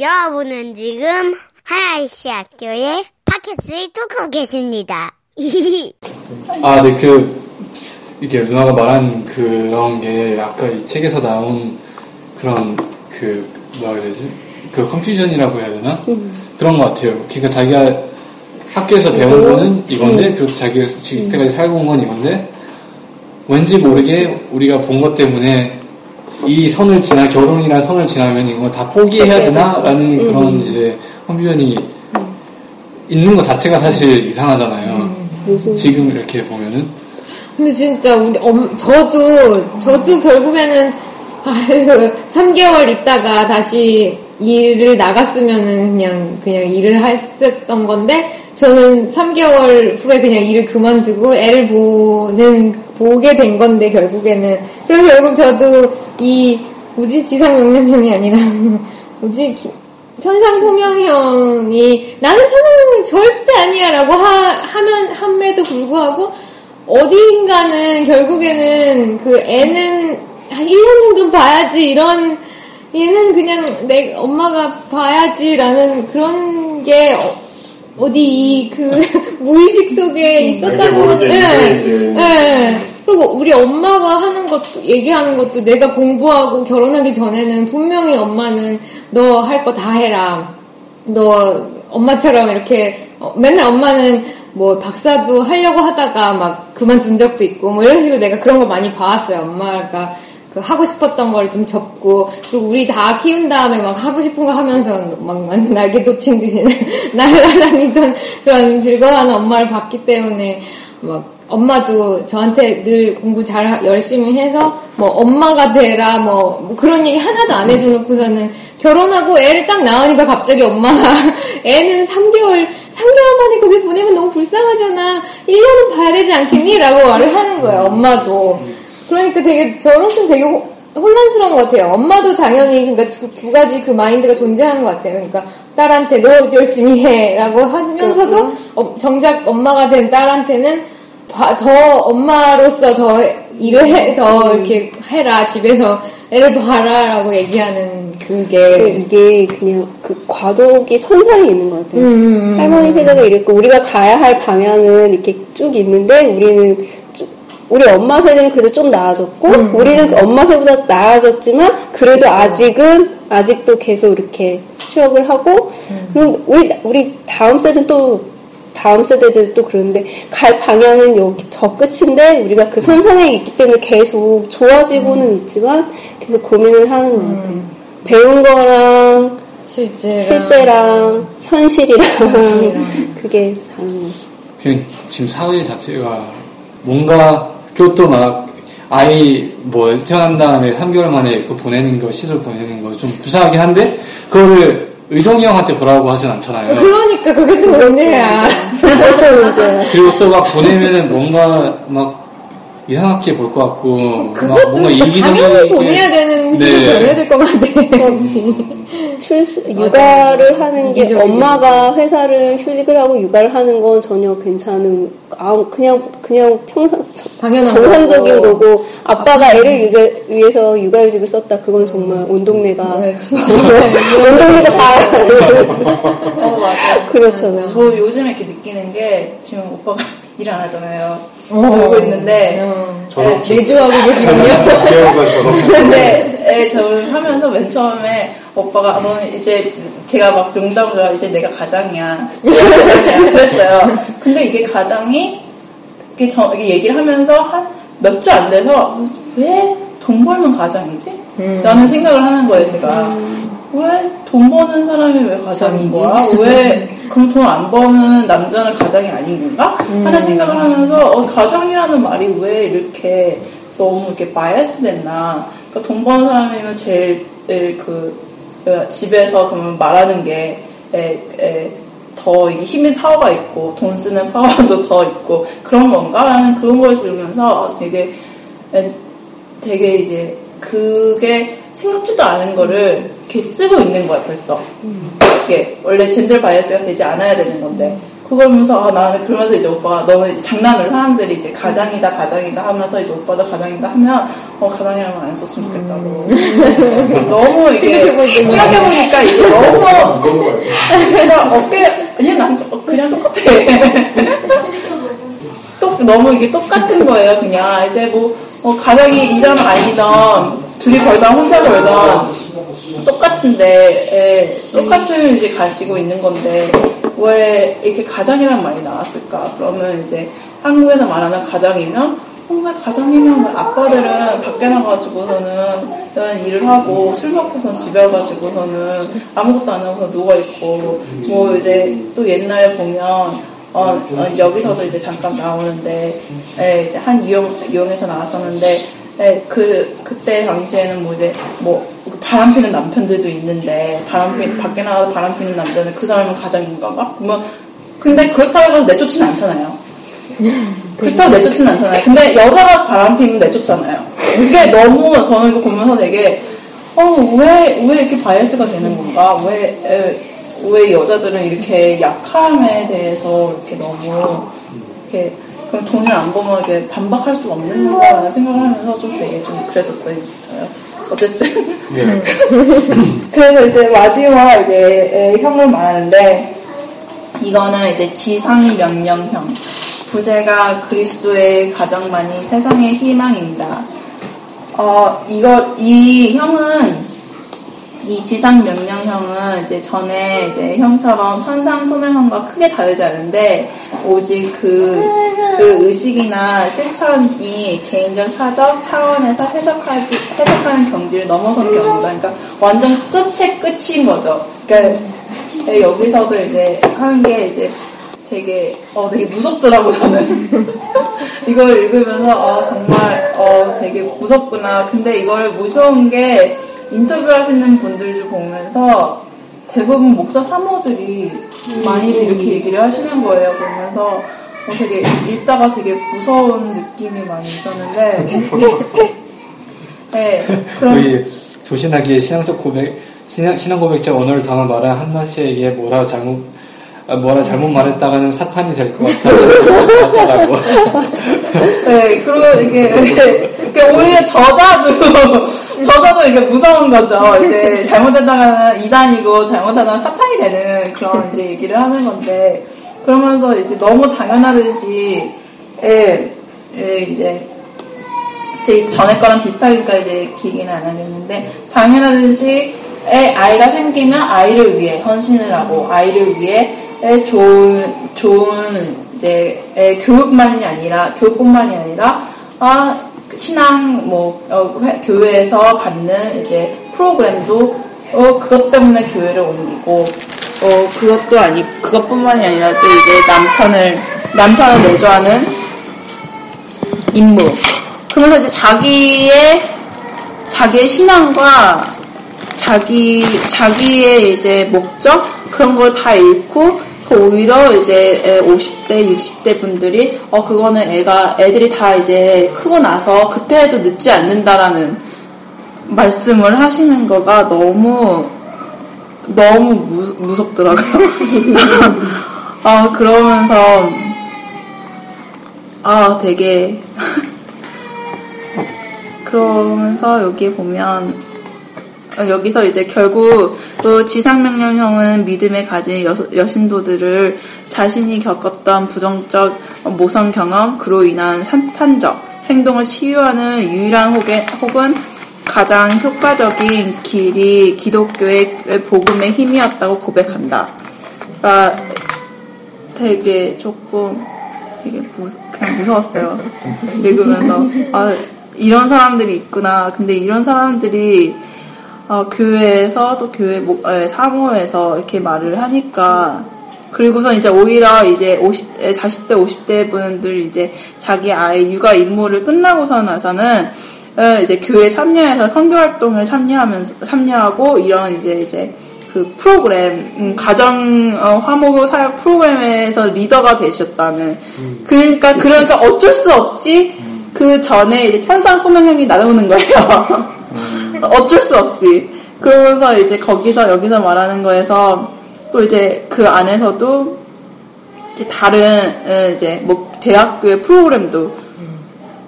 여러분은 지금 하나이시 학교의 팟캐스트를 듣고 계십니다. 아, 네, 그, 이렇게 누나가 말한 그런 게 아까 이 책에서 나온 그런 그, 뭐라 그러지? 그 컨퓨전이라고 해야 되나? 그런 것 같아요. 그러니까 자기가 학교에서 배운 거는 이건데, 그리고 자기가 지금까지 살고 온 건 이건데, 왠지 모르게 우리가 본 것 때문에 이 선을 지나, 결혼이라는 선을 지나면 이거 다 포기해야 되나? 라는 그런 이제 컨퓨전이 있는 것 자체가 사실 이상하잖아요. 지금 이렇게 보면은. 근데 진짜 우리 엄 저도 저도 결국에는 아유 3개월 있다가 다시 일을 나갔으면은 그냥 그냥 일을 했었던 건데 저는 3개월 후에 그냥 일을 그만두고 애를 보는 보게 된 건데 결국에는. 그래서 결국 저도 이 뭐지 지상 명령형이 아니라 기- 천상 소명형이 나는 천상 소명이 절대 아니야라고 하, 하면 함에도 불구하고 어디인가는 결국에는 그 애는 한 1년 정도 봐야지 이런 얘는 그냥 내 엄마가 봐야지라는 그런 게 어, 디이그 무의식 속에 있었다고 예, 이제 예. 그리고 우리 엄마가 하는 것도 얘기하는 것도 내가 공부하고 결혼하기 전에는 분명히 엄마는 너 할 거 다 해라. 너 엄마처럼 이렇게 어, 맨날 엄마는 뭐 박사도 하려고 하다가 막 그만둔 적도 있고 뭐 이런 식으로 내가 그런 거 많이 봐왔어요. 엄마가 그 하고 싶었던 걸 좀 접고 그리고 우리 다 키운 다음에 막 하고 싶은 거 하면서 막, 막 날개 돋친 듯이 날아다니던 그런 즐거워하는 엄마를 봤기 때문에 막 엄마도 저한테 늘 공부 잘 하- 열심히 해서 뭐 엄마가 되라 뭐, 뭐 그런 얘기 하나도 안 해줘놓고서는 결혼하고 애를 딱 낳으니까 갑자기 엄마가 애는 3개월 3개월 만에 거기 보내면 너무 불쌍하잖아 1년은 봐야 되지 않겠니? 라고 말을 하는 거예요 엄마도 그러니까 되게 저로서는 되게 호- 혼란스러운 것 같아요. 엄마도 당연히 그러니까 두, 두 가지 그 마인드가 존재하는 것 같아요. 그러니까 딸한테 너 열심히 해라고 하면서도 어, 정작 엄마가 된 딸한테는 봐- 더 엄마로서 더 일을 해, 더 이렇게 해라. 집에서 애를 봐라라고 얘기하는 그 그게 이게 그냥 그 과도기 선상에 있는 것 같아요. 음, 음, 할머니 세대가 이랬고 우리가 가야 할 방향은 이렇게 쭉 있는데 우리는 좀- 우리 엄마 세대는 그래도 좀 나아졌고 음. 우리는 그 엄마 세대보다 나아졌지만 그래도 아직은 아직도 계속 이렇게 취업을 하고 음. 그리고 우리 우리 다음 세대는 또 다음 세대들 또 그러는데 갈 방향은 여기 저 끝인데 우리가 그 선상에 있기 때문에 계속 좋아지고는 음. 있지만 계속 고민을 하는 것 같아요. 배운 거랑 실제랑 실제랑 현실이랑 현실이랑. 그게 다른 거. 그 지금 사회 자체가 뭔가 그것도 막 아이 뭐 태어난 다음에 3개월 만에 그 보내는 거 시설 보내는 거좀 불쌍하긴 한데 그거를 의정이 형한테 보라고 하진 않잖아요. 그러니까 그게 또 문제야 그것도 문제야. 그리고 또 막 보내면은 뭔가 막 이상하게 볼 것 같고 막 그것도 뭔가 이기적이게 보내야 되는 네. 보내야 될 것 같아 출스, 육아를 하는 게 이기적이게. 엄마가 회사를 휴직을 하고 육아를 하는 건 전혀 괜찮은 아 그냥 그냥 평상 당연한 정상적인 거고. 거고 아빠가 애를 육아, 위해서 육아휴직을 썼다 그건 정말 온 동네가 네, 진짜. 온 동네가 다 어, 맞아. 그렇죠. 저 요즘에 이렇게 느끼는 게 지금 오빠가 일 안 하잖아요. 어. 그러고 있는데 어. 저도 내조하고 계시군요 근데 애 저는 하면서 맨 처음에 오빠가 너는 이제 제가 막 농담으로 이제 내가 가장이야 그랬어요. 근데 이게 가장이 이게 저 이게 얘기를 하면서 한 몇 주 안 돼서 왜 돈 벌면 가장이지? 음. 라는 생각을 하는 거예요 제가. 왜돈 버는 사람이 왜 가장인? 거야? 왜 그럼 돈 안 버는 남자는 가장이 아닌 건가? 음. 하는 생각을 하면서 어, 가장이라는 말이 왜 이렇게 너무 이렇게 bias 됐나? 그러니까 돈 버는 사람이면 제일 그 어, 집에서 그러면 말하는 게 에, 에, 더 힘의 파워가 있고 돈 쓰는 파워도 더 있고 그런 건가 하는 그런 걸 들으면서 되게 에, 되게 이제 그게 생각지도 않은 거를 이렇게 쓰고 있는 거야 벌써. 이게 원래 gender bias가 되지 않아야 되는 건데. 그걸 보면서 아, 나는 그러면서 이제 오빠가 너는 이제 장난으로 사람들이 이제 가장이다 가장이다 하면서 이제 오빠도 가장이다 하면 어 가장이라고 안 썼으면 좋겠다고. 너무 이게 생각해보니까 생각해 보니까 이게 너무 그냥 어깨 그냥 난 그냥 똑같아. 똑 너무 이게 똑같은 거예요 그냥. 이제 뭐 어, 가장이 이런 아니던 둘이 벌던 혼자 벌던 똑같은데 예, 똑같은 이제 가지고 있는 건데 왜 이렇게 가장이란 말이 나왔을까? 그러면 이제 한국에서 말하는 가장이면 정말 가장이면 뭐 아빠들은 밖에 나가지고서는 이런 일을 하고 술 먹고선 집에 와가지고서는 아무것도 안 하고서 누워 있고 뭐 이제 또 옛날에 보면 어, 어, 여기서도 이제 잠깐 나오는데 예, 이제 한 이용 이용에서 나왔었는데 예, 그 그때 당시에는 뭐 이제 뭐 바람 피는 남편들도 있는데 바람 피 밖에 나가서 바람 피는 남자는 그 사람은 가장인가 봐. 뭐 근데 그렇다고 해서 내쫓지는 않잖아요. 그렇다고 내쫓지는 않잖아요. 근데 여자가 바람 피면 내쫓잖아요. 이게 너무 저는 이거 보면서 되게 어왜왜 왜 이렇게 bias가 되는 건가? 왜 에, 왜 여자들은 이렇게 약함에 대해서 이렇게 너무 이렇게 그럼 돈을 안 보면 이렇게 반박할 수가 없는 건가라는 생각을 하면서 좀 되게 좀 그랬었어요. 어쨌든 네. 그래서 이제 마지막 이제 에, 형을 말하는데 이거는 이제 지상 명령형 부제가 그리스도의 가정만이 세상의 희망입니다. 어 이거 이 형은 이 지상 명령형은 이제 전에 이제 형처럼 천상 소명형과 크게 다르지 않은데 오직 그, 그 의식이나 실천이 개인적 사적 차원에서 해석하지 해석하는 경지를 넘어선 경우다. 그러니까 완전 끝의 끝인 거죠. 그러니까 여기서도 이제 하는 게 이제 되게 어 되게 무섭더라고 저는 이걸 읽으면서 어 정말 어 되게 무섭구나. 근데 이걸 무서운 게 인터뷰하시는 분들을 보면서 대부분 목사 사모들이 많이 이렇게 얘기를 하시는 거예요. 그러면서 어, 되게 읽다가 되게 무서운 느낌이 많이 있었는데, 네 그런 우리 조신하기의 신앙적 고백, 신앙, 신앙 고백자 오늘 당한 말은 한나 씨에게 뭐라 잘못, 아, 뭐라 잘못 말했다가는 사탄이 될 것 같다고. 네, 그리고 이게, 이게 오히려 저자도, 저자도 이게 무서운 거죠. 이제 잘못했다가는 이단이고 잘못하다가 사탄이 되는 그런 이제 얘기를 하는 건데, 그러면서 이제 너무 당연하듯이, 예, 예, 이제, 제 전에 거랑 비슷하니까 이제 길게는 안 하겠는데, 당연하듯이, 애, 아이가 생기면 아이를 위해 헌신을 하고, 아이를 위해 애 좋은, 좋은, 이제, 애 교육만이 아니라, 교육뿐만이 아니라, 아, 신앙, 뭐, 어, 회- 교회에서 받는 이제 프로그램도, 어, 그것 때문에 교회를 옮기고, 어, 그것도 아니, 그것뿐만이 아니라 또 이제 남편을, 남편을 내조하는 임무. 그러면서 이제 자기의, 자기의 신앙과 자기, 자기의 이제 목적? 그런 걸 다 잃고, 그 오히려 이제 에, 50대, 60대 분들이, 어, 그거는 애가, 애들이 다 이제 크고 나서 그때 해도 늦지 않는다라는 말씀을 하시는 거가 너무, 너무 무, 무섭더라고요. 아, 그러면서, 아, 되게, 그러면서 여기 보면, 어, 여기서 이제 결국 또 지상명령형은 믿음에 가진 여, 여신도들을 자신이 겪었던 부정적 모성 경험, 그로 인한 산탄적 행동을 치유하는 유일한 혹은, 혹은 가장 효과적인 길이 기독교의 복음의 힘이었다고 고백한다. 그러니까 되게 조금 되게 무, 그냥 무서웠어요. 읽으면서 아 이런 사람들이 있구나. 근데 이런 사람들이 어, 교회에서 또 교회 목- 에, 사모에서 이렇게 말을 하니까 그리고서 이제 오히려 이제 50대, 40대, 50대 분들 이제 자기 아이 육아 임무를 끝나고서 나서는 어, 이제 교회 참여해서 선교 활동을 참여하면서 참여하고 이런 이제 이제 그 프로그램 음, 가정 어, 화목 사역 프로그램에서 리더가 되셨다는 그러니까 그러니까 어쩔 수 없이 그 전에 이제 천상 소명형이 나오는 거예요. 어쩔 수 없이. 그러면서 이제 거기서 여기서 말하는 거에서 또 이제 그 안에서도 이제 다른 에, 이제 뭐 대학교의 프로그램도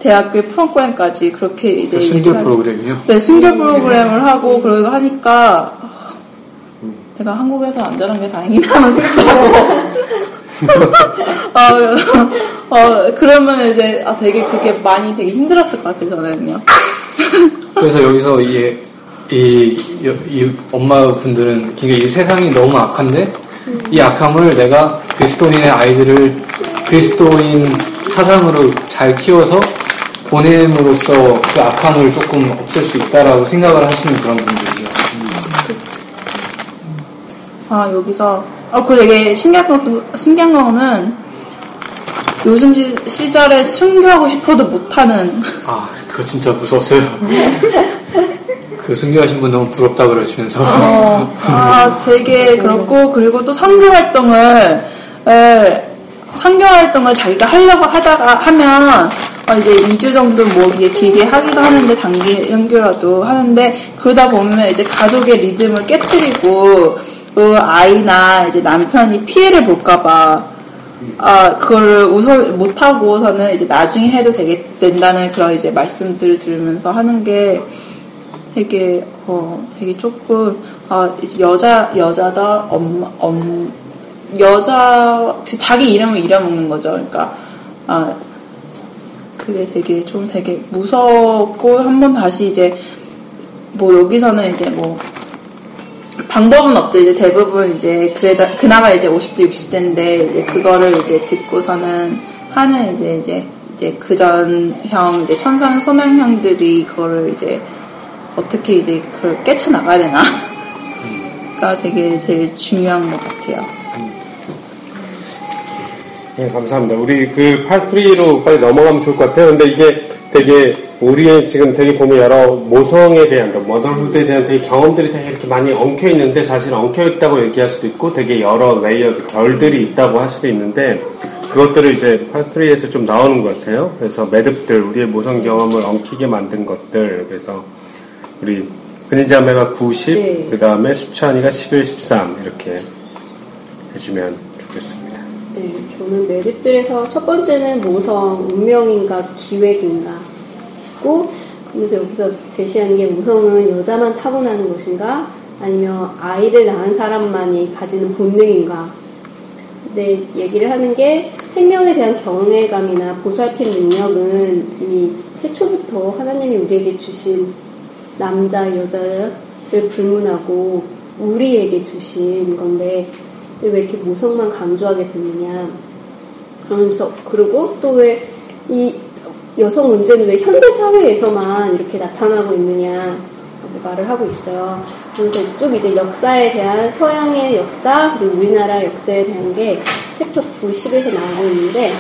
대학교의 프로그램까지 그렇게 이제 그 순교 프로그램이요? 네, 순교 프로그램을 하고 그러고 하니까 내가 한국에서 안 자란 게 다행이다 하는 생각하고 어, 어, 그러면 이제 아, 되게 그게 많이 되게 힘들었을 것 같아요 저는요. 그래서 여기서 이, 이, 이 엄마 분들은 굉장히 이 세상이 너무 악한데 이 악함을 내가 그리스도인의 아이들을 그리스도인 사상으로 잘 키워서 보냄으로써 그 악함을 조금 없앨 수 있다라고 생각을 하시는 그런 분들이에요. 아 여기서 아, 그 되게 신기한 거 신기한 거는 요즘 시, 시절에 순교하고 싶어도 못하는 아, 그거 진짜 무서웠어요. 그 순교하신 분 너무 부럽다 그러시면서. 어, 아, 되게 그렇고, 그리고 또 선교 활동을, 에, 선교 활동을 자기가 하려고 하다가 하면, 어, 이제 2주 정도 뭐 이게 길게 하기도 하는데, 단기 선교라도 하는데, 그러다 보면 이제 가족의 리듬을 깨뜨리고, 그 아이나 이제 남편이 피해를 볼까봐, 아, 그거를 우선 못하고서는 이제 나중에 해도 되게 된다는 그런 이제 말씀들을 들으면서 하는 게, 되게 어 되게 조금 아 여자 여자다 엄마 엄 여자 자기 이름을 잃어먹는 거죠. 그러니까 아 그게 되게 좀 되게 무섭고 한 번 다시 이제 뭐 여기서는 이제 뭐 방법은 없죠. 이제 대부분 이제 그래다 그나마 이제 50대 60대인데 이제 그거를 이제 듣고서는 하는 이제 이제 이제 그전형 이제 천상 소명형들이 그거를 이제 어떻게 이제 그걸 깨쳐 나가야 되나가 되게 제일 중요한 것 같아요. 네, 감사합니다. 우리 그 part three로 빨리 넘어가면 좋을 것 같아요. 근데 이게 되게 우리의 지금 되게 보면 여러 모성에 대한, 머더후드에 대한 되게 경험들이 되게 이렇게 많이 엉켜 있는데 사실 엉켜 있다고 얘기할 수도 있고 되게 여러 layered, 결들이 있다고 할 수도 있는데 그것들을 이제 팔프리에서 좀 나오는 것 같아요. 그래서 매듭들, 우리의 모성 경험을 엉키게 만든 것들. 그래서 우리 근위자매가 90, 네. 그 다음에 수찬이가 11, 13 이렇게 해주면 좋겠습니다. 네, 저는 메리트에서 첫 번째는 모성, 운명인가, 기획인가. 고, 그래서 여기서 제시하는 게 모성은 여자만 타고나는 것인가? 아니면 아이를 낳은 사람만이 가지는 본능인가? 근데 얘기를 하는 게 생명에 대한 경외감이나 보살핌 능력은 이미 태초부터 하나님이 우리에게 주신 남자, 여자를 불문하고 우리에게 주신 건데 왜 이렇게 모성만 강조하게 되느냐. 그러면서, 그리고 또 왜 이 여성 문제는 왜 현대 사회에서만 이렇게 나타나고 있느냐라고 말을 하고 있어요. 그래서 쭉 이제 역사에 대한 서양의 역사 그리고 우리나라 역사에 대한 게 챕터 90에서 나오고 있는데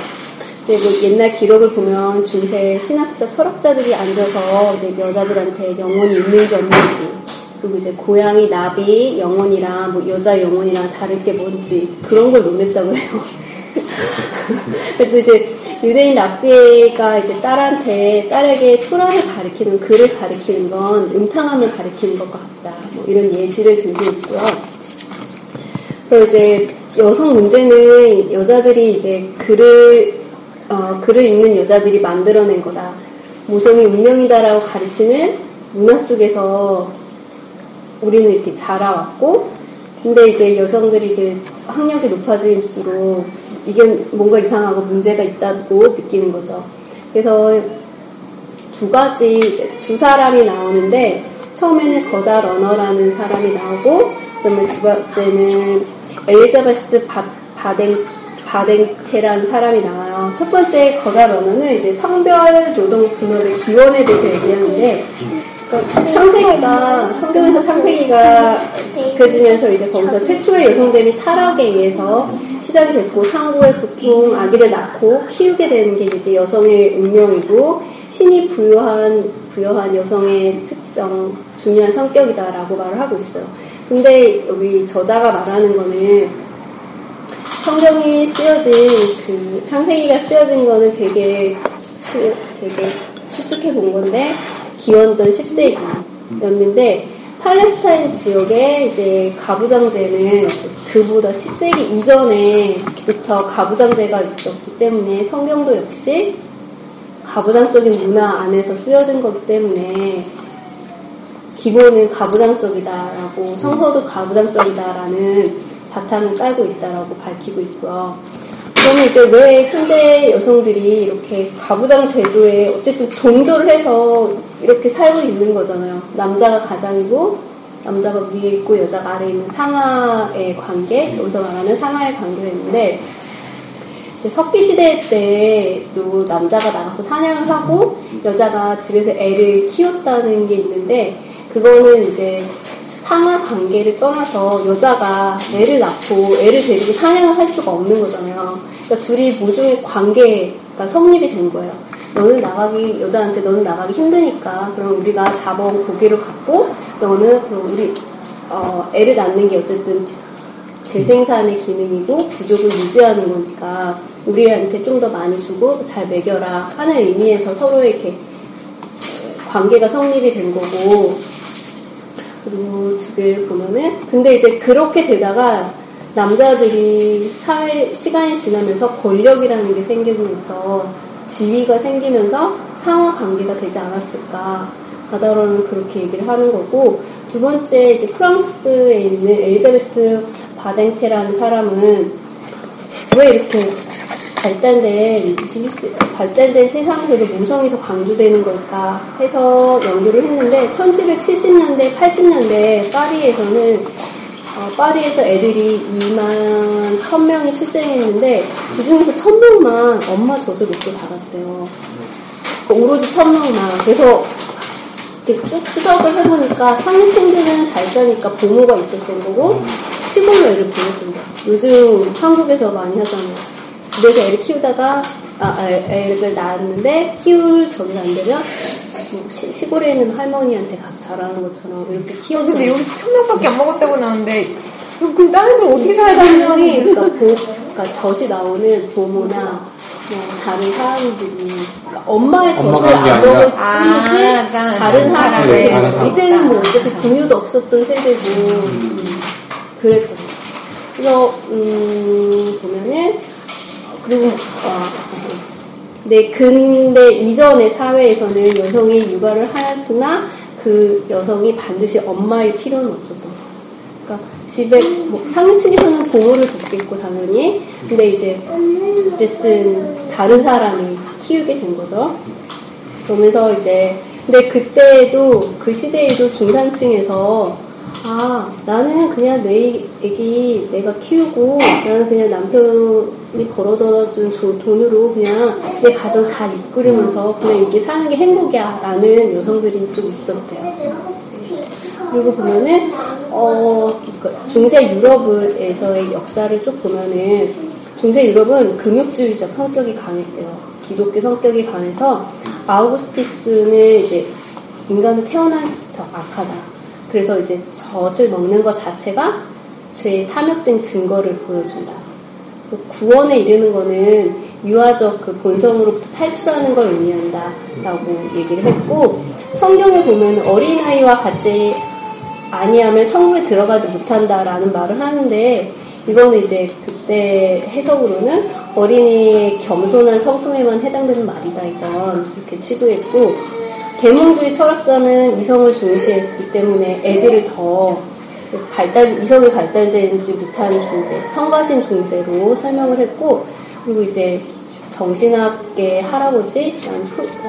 이제 그 옛날 기록을 보면 중세 신학자 철학자들이 앉아서 이제 여자들한테 영혼이 있는지 없는지 그리고 이제 고양이 나비 영혼이랑 뭐 여자 영혼이랑 다를 게 뭔지 그런 걸 논했다고 해요. 그래서 이제 유대인 랍비가 이제 딸한테 딸에게 토라를 가리키는 글을 가리키는 건 음탕함을 가리키는 것 같다. 뭐 이런 예시를 들고 있고요. 그래서 이제 여성 문제는 여자들이 이제 글을 어, 글을 읽는 여자들이 만들어낸 거다. 모성이 운명이다라고 가르치는 문화 속에서 우리는 이렇게 자라왔고, 근데 이제 여성들이 이제 학력이 높아질수록 이게 뭔가 이상하고 문제가 있다고 느끼는 거죠. 그래서 두 가지, 두 사람이 나오는데, 처음에는 거다 러너라는 사람이 나오고, 그 다음에 두 번째는 엘리자베스 바, 바댕, 바댕테라는 사람이 나와요. 첫 번째 거다 러너는 이제 성별 노동 분업의 기원에 대해서 얘기하는데, 창세기가 성경에서 창세기가 지켜지면서 이제 거기서 최초의 여성됨이 타락에 의해서 시작이 됐고 상고의 고통 아기를 낳고 키우게 되는 게 이제 여성의 운명이고 신이 부여한 부여한 여성의 특정 중요한 성격이다라고 말을 하고 있어요. 근데 우리 저자가 말하는 거는 성경이 쓰여진 그 창세기가 쓰여진 거는 되게 추- 되게 추측해 본 건데 기원전 10세기였는데 팔레스타인 지역에 이제 가부장제는 그보다 10세기 이전에부터 가부장제가 있었기 때문에 성경도 역시 가부장적인 문화 안에서 쓰여진 거기 때문에 기본은 가부장적이다라고 성서도 가부장적이다라는 바탕을 깔고 있다라고 밝히고 있고요. 그러면 이제 왜 현재 여성들이 이렇게 가부장 제도에 어쨌든 종교를 해서 이렇게 살고 있는 거잖아요. 남자가 가장이고 남자가 위에 있고 여자가 아래에 있는 상하의 관계, 여기서 말하는 상하의 관계가 있는데 석기 시대 때도 남자가 나가서 사냥을 하고 여자가 집에서 애를 키웠다는 게 있는데 그거는 이제 상하 관계를 떠나서 여자가 애를 낳고 애를 데리고 사냥을 할 수가 없는 거잖아요. 그러니까 둘이 모종의 관계가 성립이 된 거예요. 너는 나가기 여자한테 너는 나가기 힘드니까 그럼 우리가 자본 고기를 갖고 너는 그럼 우리 어, 애를 낳는 게 어쨌든 재생산의 기능이고 부족을 유지하는 거니까 우리한테 좀 더 많이 주고 잘 먹여라 하는 의미에서 서로에게 관계가 성립이 된 거고 그리고 두 개를 보면은 근데 이제 그렇게 되다가 남자들이 사회 시간이 지나면서 권력이라는 게 생기면서 지위가 생기면서 상하 관계가 되지 않았을까. 바다로는 그렇게 얘기를 하는 거고 두 번째 이제 프랑스에 있는 엘리자베스 바댕테라는 사람은 왜 이렇게 발달된 발달된 세상에서도 모성이 더 강조되는 걸까 해서 연구를 했는데 1770년대 80년대 파리에서는 어, 파리에서 애들이 2만 1000명이 출생했는데 그 중에서 1000명만 엄마 젖을 먹고 자랐대요. 그러니까 오로지 1000명만. 그래서 이렇게 쭉 추적을 해보니까 상층들은 잘 자니까 보모가 있었던 거고 시골로 애를 보냈던 거예요. 요즘 한국에서 많이 하잖아요. 집에서 애를 키우다가 아, 아 애를 낳았는데 키울 적이 안 되면 뭐 시, 골에 있는 할머니한테 가서 자라는 것처럼 이렇게 키우는 근데 여기서 천 명밖에 안 먹었다고 나오는데 그럼 다른 걸 어떻게 살아야? 천 명이 그러니까, 보, 그러니까 젖이 나오는 보모나 뭐 다른 사람들이 그러니까 엄마의 젖을 안 먹을 뿐이지. 아, 다른 사람들 이때는 뭐 어차피 분유도 없었던 세대고. 음, 그랬던 그래서 음, 보면은 그리고 어, 네 근대 이전의 사회에서는 여성이 육아를 하였으나 그 여성이 반드시 엄마의 필요는 없었던 거예요. 그러니까 집에 뭐 상층에서는 보호를 받겠고 당연히 근데 이제 어쨌든 다른 사람이 키우게 된 거죠. 그러면서 이제 근데 그때도 그 시대에도 중산층에서 아, 나는 그냥 내 애기 내가 키우고, 나는 그냥 남편이 벌어다 준 돈으로 그냥 내 가정 잘 이끌으면서 그냥 이렇게 사는 게 행복이야. 라는 여성들이 좀 있었대요. 그리고 보면은, 어, 그러니까 중세 유럽에서의 역사를 쭉 보면은, 중세 유럽은 금욕주의적 성격이 강했대요. 기독교 성격이 강해서, 아우구스티스는 이제 인간은 태어날 때부터 악하다. 그래서 이제 젖을 먹는 것 자체가 죄의 탐욕된 증거를 보여준다. 그 구원에 이르는 거는 유아적 그 본성으로부터 탈출하는 걸 의미한다. 라고 얘기를 했고, 성경에 보면 어린아이와 같이 아니하면 천국에 들어가지 못한다라는 말을 하는데, 이거는 이제 그때 해석으로는 어린이의 겸손한 성품에만 해당되는 말이다. 이건 이렇게 취급했고, 계몽주의 철학자는 이성을 중시했기 때문에 애들을 더 발달, 이성이 발달되지 못한 존재, 성가신 존재로 설명을 했고, 그리고 이제 정신학계 할아버지,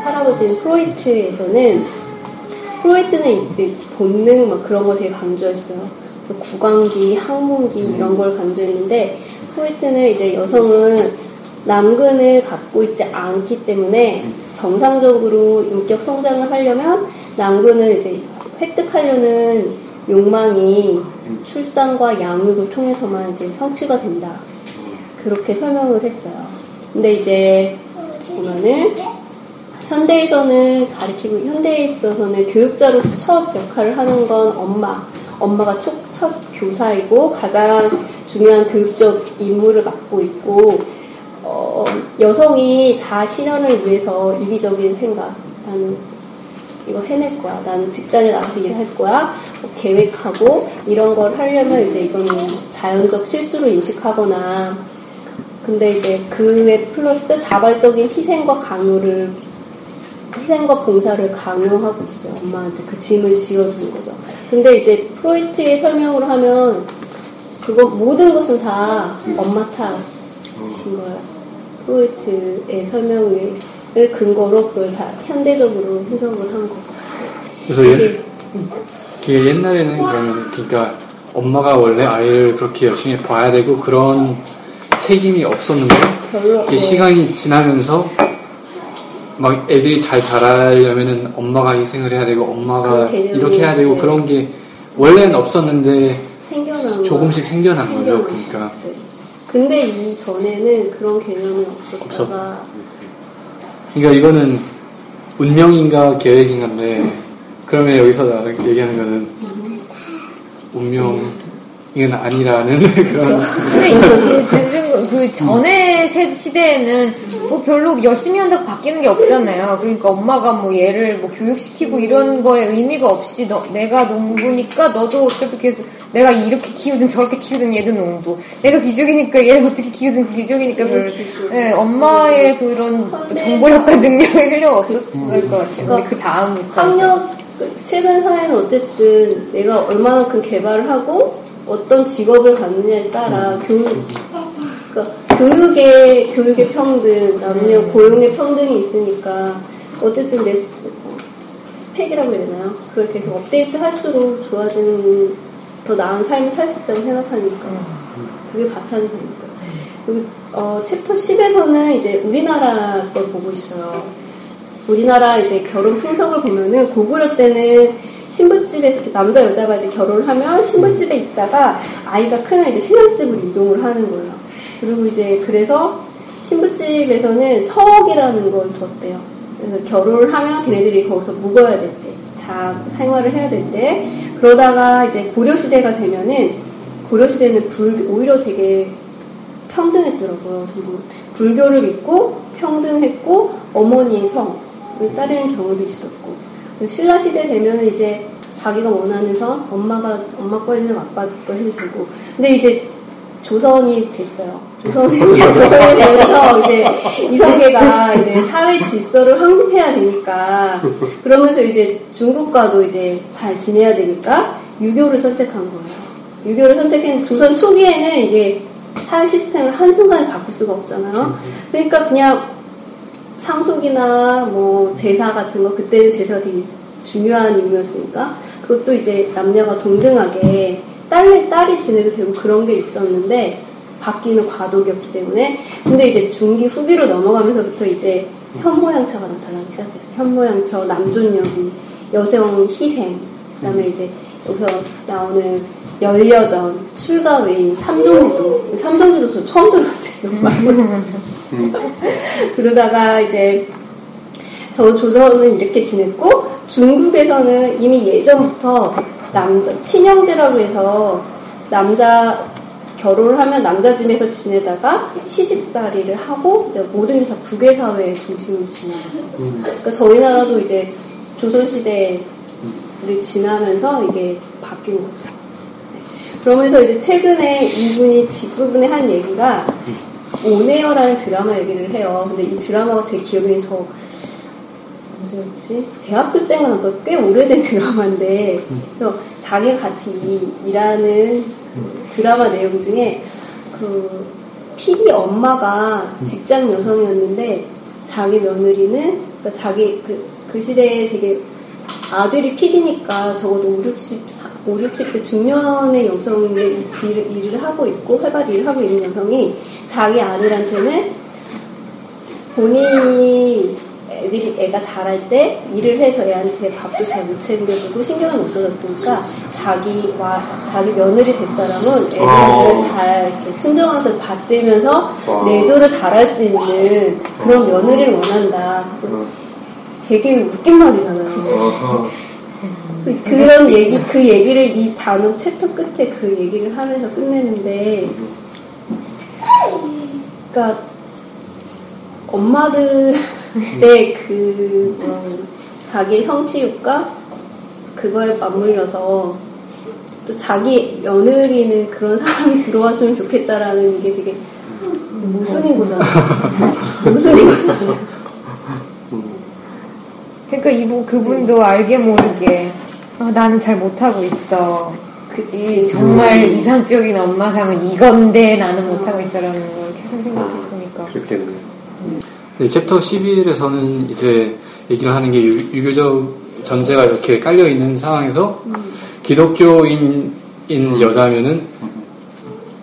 할아버지인 프로이트에서는, 프로이트는 이제 본능 막 그런 거 되게 강조했어요. 구강기, 항문기 이런 걸 강조했는데, 프로이트는 이제 여성은 남근을 갖고 있지 않기 때문에 정상적으로 인격 성장을 하려면 남근을 이제 획득하려는 욕망이 출산과 양육을 통해서만 이제 성취가 된다. 그렇게 설명을 했어요. 근데 이제 보면은 현대에서는 가르치고 현대에 있어서는 교육자로서 첫 역할을 하는 건 엄마. 엄마가 첫, 첫 교사이고 가장 중요한 교육적 임무를 맡고 있고 어, 여성이 실현을 위해서 이기적인 생각, 나는 이거 해낼 거야. 나는 직장에 나가서 일할 거야. 계획하고 이런 걸 하려면 이제 이거는 자연적 실수로 인식하거나 근데 이제 그에 플러스 자발적인 희생과 강요를 희생과 봉사를 강요하고 있어요. 엄마한테 그 짐을 지어주는 거죠. 근데 이제 프로이트의 설명으로 하면 그거 모든 것은 다 엄마 탓인 거예요. 프로이트의 설명을 근거로 그걸 다 현대적으로 해석을 한 거고. 그래서 옛, 그게 옛날에는 그러면 그러니까 엄마가 원래 아이를 그렇게 열심히 봐야 되고 그런 책임이 없었는데 이렇게 네. 시간이 지나면서 막 애들이 잘 자라려면은 엄마가 희생을 해야 되고 엄마가 이렇게 해야 되고 네. 그런 게 원래는 없었는데 생겨난 조금씩 생겨난 거죠. 그러니까 네. 근데 이 전에는 그런 개념이 없었다가 그러니까 이거는 운명인가 계획인가인데 그러면 여기서 나 얘기하는 거는 운명 은 아니라는 그런 근데 이게 지금 그 전에 세 시대에는 뭐 별로 열심히 한다고 바뀌는 게 없잖아요. 그러니까 엄마가 뭐 얘를 뭐 교육시키고 이런 거에 의미가 없이 너, 내가 농부니까 너도 어차피 계속 내가 이렇게 키우든 저렇게 키우든 얘도 농부. 내가 귀족이니까 얘를 어떻게 키우든 귀족이니까 별 예, 엄마의 그런 정보력과 능력이 필요가 없었을 것 같아요. 근데 그 다음부터 학력 그 최근 사회는 어쨌든 내가 얼마만큼 개발을 하고 어떤 직업을 갖느냐에 따라 교육 그러니까 교육의 교육의 평등 남녀 고용의 평등이 있으니까 어쨌든 내 스- 스펙이라고 해야 되나요? 그걸 계속 업데이트 할수록 좋아지는 더 나은 삶을 살 수 있다고 생각하니까 그게 바탕이 되니까 그리고 어, 챕터 10에서는 이제 우리나라 걸 보고 있어요. 우리나라 이제 결혼 풍속을 보면은 고구려 때는 신부집에 이렇게 남자 여자가 이제 결혼을 하면 신부집에 있다가 아이가 크면 이제 신랑집으로 이동을 하는 거예요. 그리고 이제 그래서 신부집에서는 서옥이라는 걸 뒀대요. 그래서 결혼을 하면 걔네들이 거기서 묵어야 될 때, 자 생활을 해야 될 때, 그러다가 이제 고려 시대가 되면은 고려 시대는 불 오히려 되게 평등했더라고요. 전부 불교를 믿고 평등했고 어머니의 성을 따르는 경우도 있었고 신라 시대 되면은 이제 자기가 원하는 성 엄마가 엄마 거 해주면 아빠 거 해도 되고 근데 이제 조선이 됐어요. 조선이 되면서 이제 이성계가 이제 사회 질서를 확립해야 되니까 그러면서 이제 중국과도 이제 잘 지내야 되니까 유교를 선택한 거예요. 유교를 선택했는데 조선 초기에는 이게 사회 시스템을 한순간에 바꿀 수가 없잖아요. 그러니까 그냥 상속이나 뭐 제사 같은 거 그때는 제사가 되게 중요한 의무였으니까 그것도 이제 남녀가 동등하게 딸, 딸이 지내도 되고 그런 게 있었는데 바뀌는 과도기였기 때문에 근데 이제 중기 후기로 넘어가면서부터 이제 현모양처가 나타나기 시작했어요. 현모양처, 남존여비, 여성 희생 그 다음에 이제 여기서 나오는 열여전, 출가 외인, 삼종지도 삼종지도 저 처음 들었어요. 그러다가 이제 저 조선은 이렇게 지냈고 중국에서는 이미 예전부터 남자 친형제라고 해서 남자 결혼을 하면 남자 집에서 지내다가 시집살이를 하고 이제 모든 게다 북의 사회의 중심을 지나요. 그러니까 저희 나라도 이제 조선 시대를 지나면서 이게 바뀐 거죠. 네. 그러면서 이제 최근에 이분이 뒷부분에 한 얘기가 오네어라는 드라마 얘기를 해요. 근데 이 드라마가 제 기억에는 저 언제였지? 대학교 때가 꽤 오래된 드라마인데 그래서 자기가 같이 이- 일하는 드라마 내용 중에 그 PD 엄마가 직장 여성이었는데 자기 며느리는 그러니까 자기 그, 그 시대에 되게 아들이 PD니까 적어도 5, 60, 5, 60대 중년의 여성의 일을, 일을 하고 있고 활발히 일을 하고 있는 여성이 자기 아들한테는 본인이 애들이 애가 자랄 때 일을 해서 애한테 밥도 잘 못 챙겨주고 신경을 못 써줬으니까 자기와 자기 며느리 될 사람은 애들을 어. 잘 이렇게 순정하면서 받들면서 와. 내조를 잘할 수 있는 그런 며느리를 원한다. 되게 웃긴 말이잖아요. 그- 그런 얘기, 그 얘기를 이 단어 챕터 끝에 그 얘기를 하면서 끝내는데, 그러니까 엄마들의 그 어, 자기 성취욕과 그거에 맞물려서 또 자기 며느리는 그런 사람이 들어왔으면 좋겠다라는 게 되게 모순인 거잖아요. 모순인 거잖아요. 그러니까 이분 그분도 알게 모르게 아, 나는 잘 못하고 있어. 이 정말 이상적인 엄마상은 이건데 나는 못하고 있어라는 걸 계속 생각했으니까. 그렇겠네. 네, 챕터 11에서는 이제 얘기를 하는 게 유, 유교적 전제가 이렇게 깔려 있는 상황에서 기독교인 인 여자면은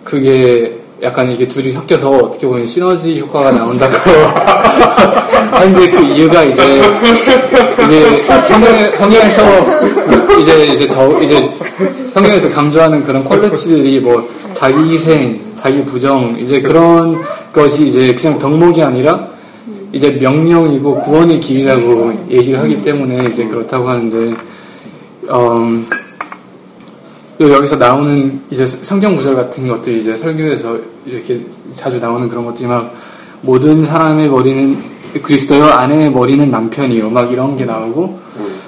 그게 약간 이게 둘이 섞여서 어떻게 보면 시너지 효과가 나온다고. 하는데 그 이유가 이제 이제 성경 성경에서 이제 이제 더 이제 성경에서 강조하는 그런 퀄리티들이 뭐 자기 희생, 자기 부정 이제 그런 것이 이제 그냥 덕목이 아니라 이제 명령이고 구원의 길이라고 얘기를 하기 때문에 이제 그렇다고 하는데 음, 또 여기서 나오는 이제 성경 구절 같은 것들이 이제 설교에서 이렇게 자주 나오는 그런 것들이 막 모든 사람의 머리는 그리스도요 아내의 머리는 남편이요 막 이런 게 나오고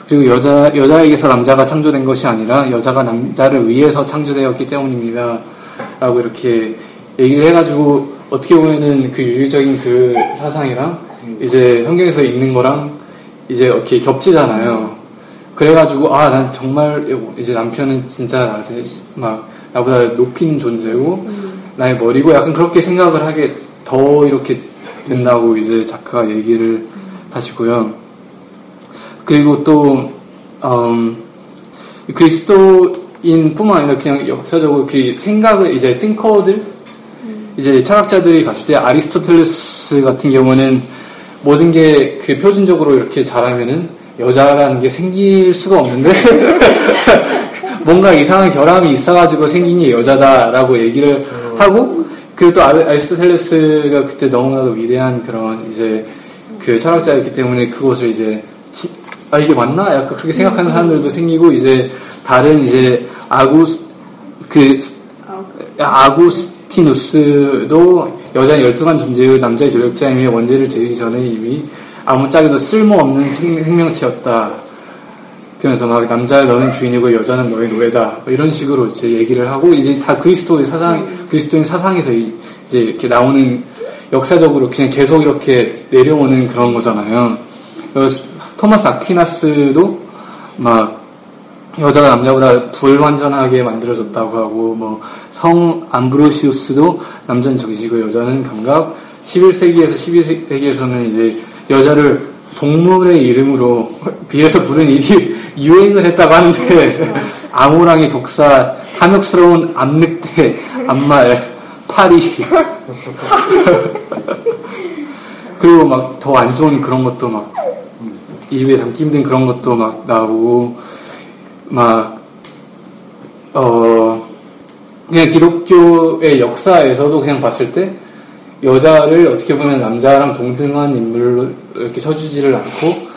그리고 여자 여자에게서 남자가 창조된 것이 아니라 여자가 남자를 위해서 창조되었기 때문입니다. 라고 이렇게 얘기를 해가지고 어떻게 보면은 그 유교적인 그 사상이랑 이제 성경에서 있는 거랑 이제 이렇게 겹치잖아요. 그래가지고 아 난 정말 이제 남편은 진짜 나한테 막 나보다 높이는 존재고 나의 머리고 약간 그렇게 생각을 하게 더 이렇게 된다고 이제 작가가 얘기를 하시고요. 그리고 또 음, 그리스도인뿐만 아니라 그냥 역사적으로 그 생각을 이제 띵커들 이제 철학자들이 갔을 때 아리스토텔레스 같은 경우는 모든 게 그 표준적으로 이렇게 잘하면은 여자라는 게 생길 수가 없는데 뭔가 이상한 결함이 있어가지고 생긴 게 여자다라고 얘기를 하고 그리고 또 아리- 아리스토텔레스가 그때 너무나도 위대한 그런 이제 그 철학자였기 때문에 그것을 이제 지- 아 이게 맞나? 약간 그렇게 생각하는 사람들도 생기고 이제 다른 이제 아구스 그 아구스티누스도 여자는 열등한 존재의 남자의 조력자이며 원죄를 제기 전에 이미 아무짝에도 쓸모없는 생- 생명체였다. 그러면서 막 남자의 너는 주인이고 여자는 너의 노예다. 뭐 이런 식으로 이제 얘기를 하고 이제 다 그리스도의 사상, 그리스도인 사상에서 이- 이제 이렇게 나오는 역사적으로 그냥 계속 이렇게 내려오는 그런 거잖아요. 토마스 아퀴나스도 막 여자가 남자보다 불완전하게 만들어졌다고 하고 뭐 성 암브로시우스도 남자는 정신이고 여자는 감각 11세기에서 12세기에서는 이제 여자를 동물의 이름으로 비해서 부른 일이 유행을 했다고 하는데 암호랑이 독사 탐욕스러운 암늑대 암말 파리. 그리고 막 더 안 좋은 그런 것도 막 입에 담기 힘든 그런 것도 막 나오고 막, 어, 그냥 기독교의 역사에서도 그냥 봤을 때, 여자를 어떻게 보면 남자랑 동등한 인물로 이렇게 쳐주지를 않고,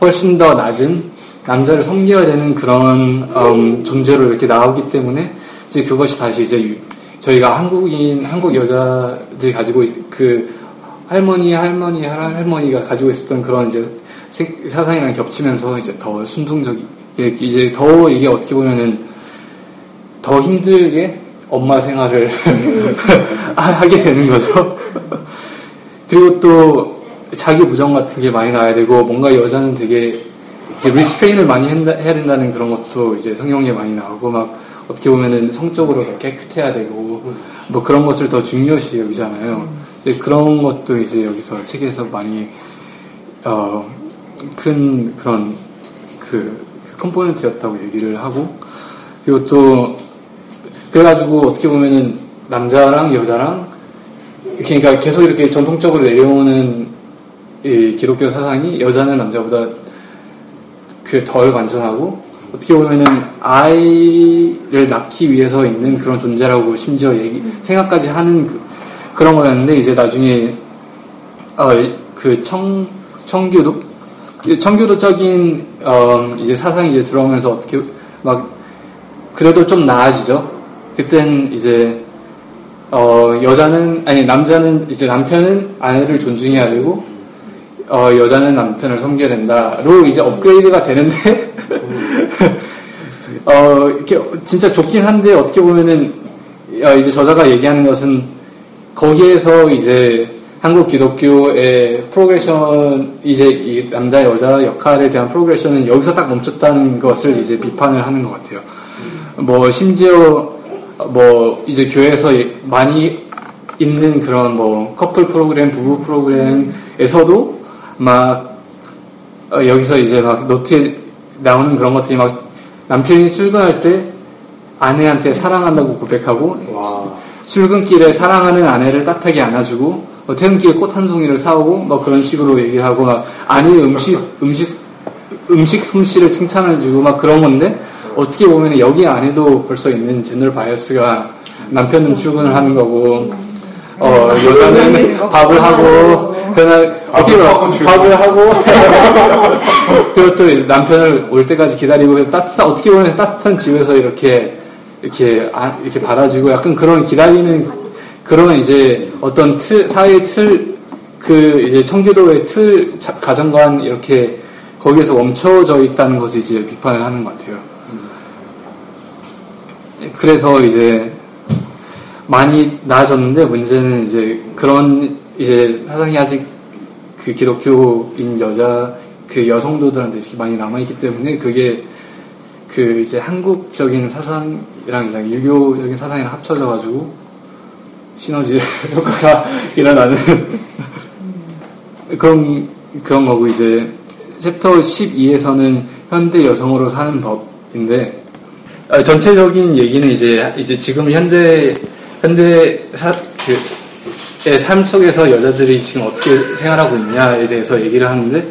훨씬 더 낮은 남자를 섬겨야 되는 그런, 음, 존재로 이렇게 나오기 때문에, 이제 그것이 다시 이제 유- 저희가 한국인, 한국 여자들이 가지고 있, 그, 할머니, 할머니, 할- 할머니가 가지고 있었던 그런 이제 생- 사상이랑 겹치면서 이제 더 순둥적이, 이제 더 이게 어떻게 보면은 더 힘들게 엄마 생활을 하게 되는 거죠. 그리고 또 자기 부정 같은 게 많이 나야 되고 뭔가 여자는 되게 restrain을 많이 해야 된다는 그런 것도 이제 성경에 많이 나오고 막 어떻게 보면은 성적으로 더 깨끗해야 되고 뭐 그런 것을 더 중요시 여기잖아요. 근데 그런 것도 이제 여기서 책에서 많이 어, 큰 그런 그, 그 component였다고 얘기를 하고 그리고 또 그래가지고 어떻게 보면은 남자랑 여자랑 그러니까 계속 이렇게 전통적으로 내려오는 이 기독교 사상이 여자는 남자보다 그덜 완전하고 어떻게 보면은 아이를 낳기 위해서 있는 그런 존재라고 심지어 얘기 생각까지 하는 그, 런 거였는데 이제 나중에 어 그 청 청교도 청교도적인 어 이제 사상이 이제 들어오면서 어떻게 막 그래도 좀 나아지죠. 그땐 이제 어 여자는 아니 남자는 이제 남편은 아내를 존중해야 되고 어 여자는 남편을 섬겨야 된다로 이제 업그레이드가 되는데 어, 이렇게 진짜 좋긴 한데 어떻게 보면은 어, 이제 저자가 얘기하는 것은 거기에서 이제 한국 기독교의 프로그레션 이제 이 남자 여자 역할에 대한 프로그레션은 여기서 딱 멈췄다는 것을 이제 비판을 하는 것 같아요. 뭐 심지어 뭐 이제 교회에서 많이 있는 그런 뭐 커플 프로그램, 부부 프로그램에서도 막 어, 여기서 이제 막 노트에 나오는 그런 것들이 막 남편이 출근할 때 아내한테 사랑한다고 고백하고 와. 출근길에 사랑하는 아내를 따뜻하게 안아주고 뭐 퇴근길에 꽃 한 송이를 사오고 뭐 그런 식으로 얘기를 하고 막 아니 음식 음식 음식 솜씨를 칭찬해주고 막 그런 건데 어떻게 보면 여기 안에도 벌써 있는 제너럴 바이어스가 남편은 출근을 하는 거고 어 여자는 밥을 하고 그날 어떻게 보면 밥을 하고. 그리고 또 남편을 올 때까지 기다리고 따뜻한 어떻게 보면 따뜻한 집에서 이렇게 이렇게 아- 이렇게 받아주고 약간 그런 기다리는 그런 이제 어떤 틀 사회의 틀 그 이제 청교도의 틀 자- 가정관 이렇게 거기에서 멈춰져 있다는 것을 이제 비판을 하는 것 같아요. 그래서 이제 많이 나아졌는데 문제는 이제 그런 이제 사상이 아직 그 기독교인 여자 그 여성도들한테 많이 남아있기 때문에 그게 그 이제 한국적인 사상이랑 이제 유교적인 사상이랑 합쳐져가지고 시너지 효과가 일어나는 그런 그런 거고 이제 챕터 12에서는 현대 여성으로 사는 법인데 아, 전체적인 얘기는 이제 이제 지금 현대 현대 사, 그의 삶 속에서 여자들이 지금 어떻게 생활하고 있냐에 대해서 얘기를 하는데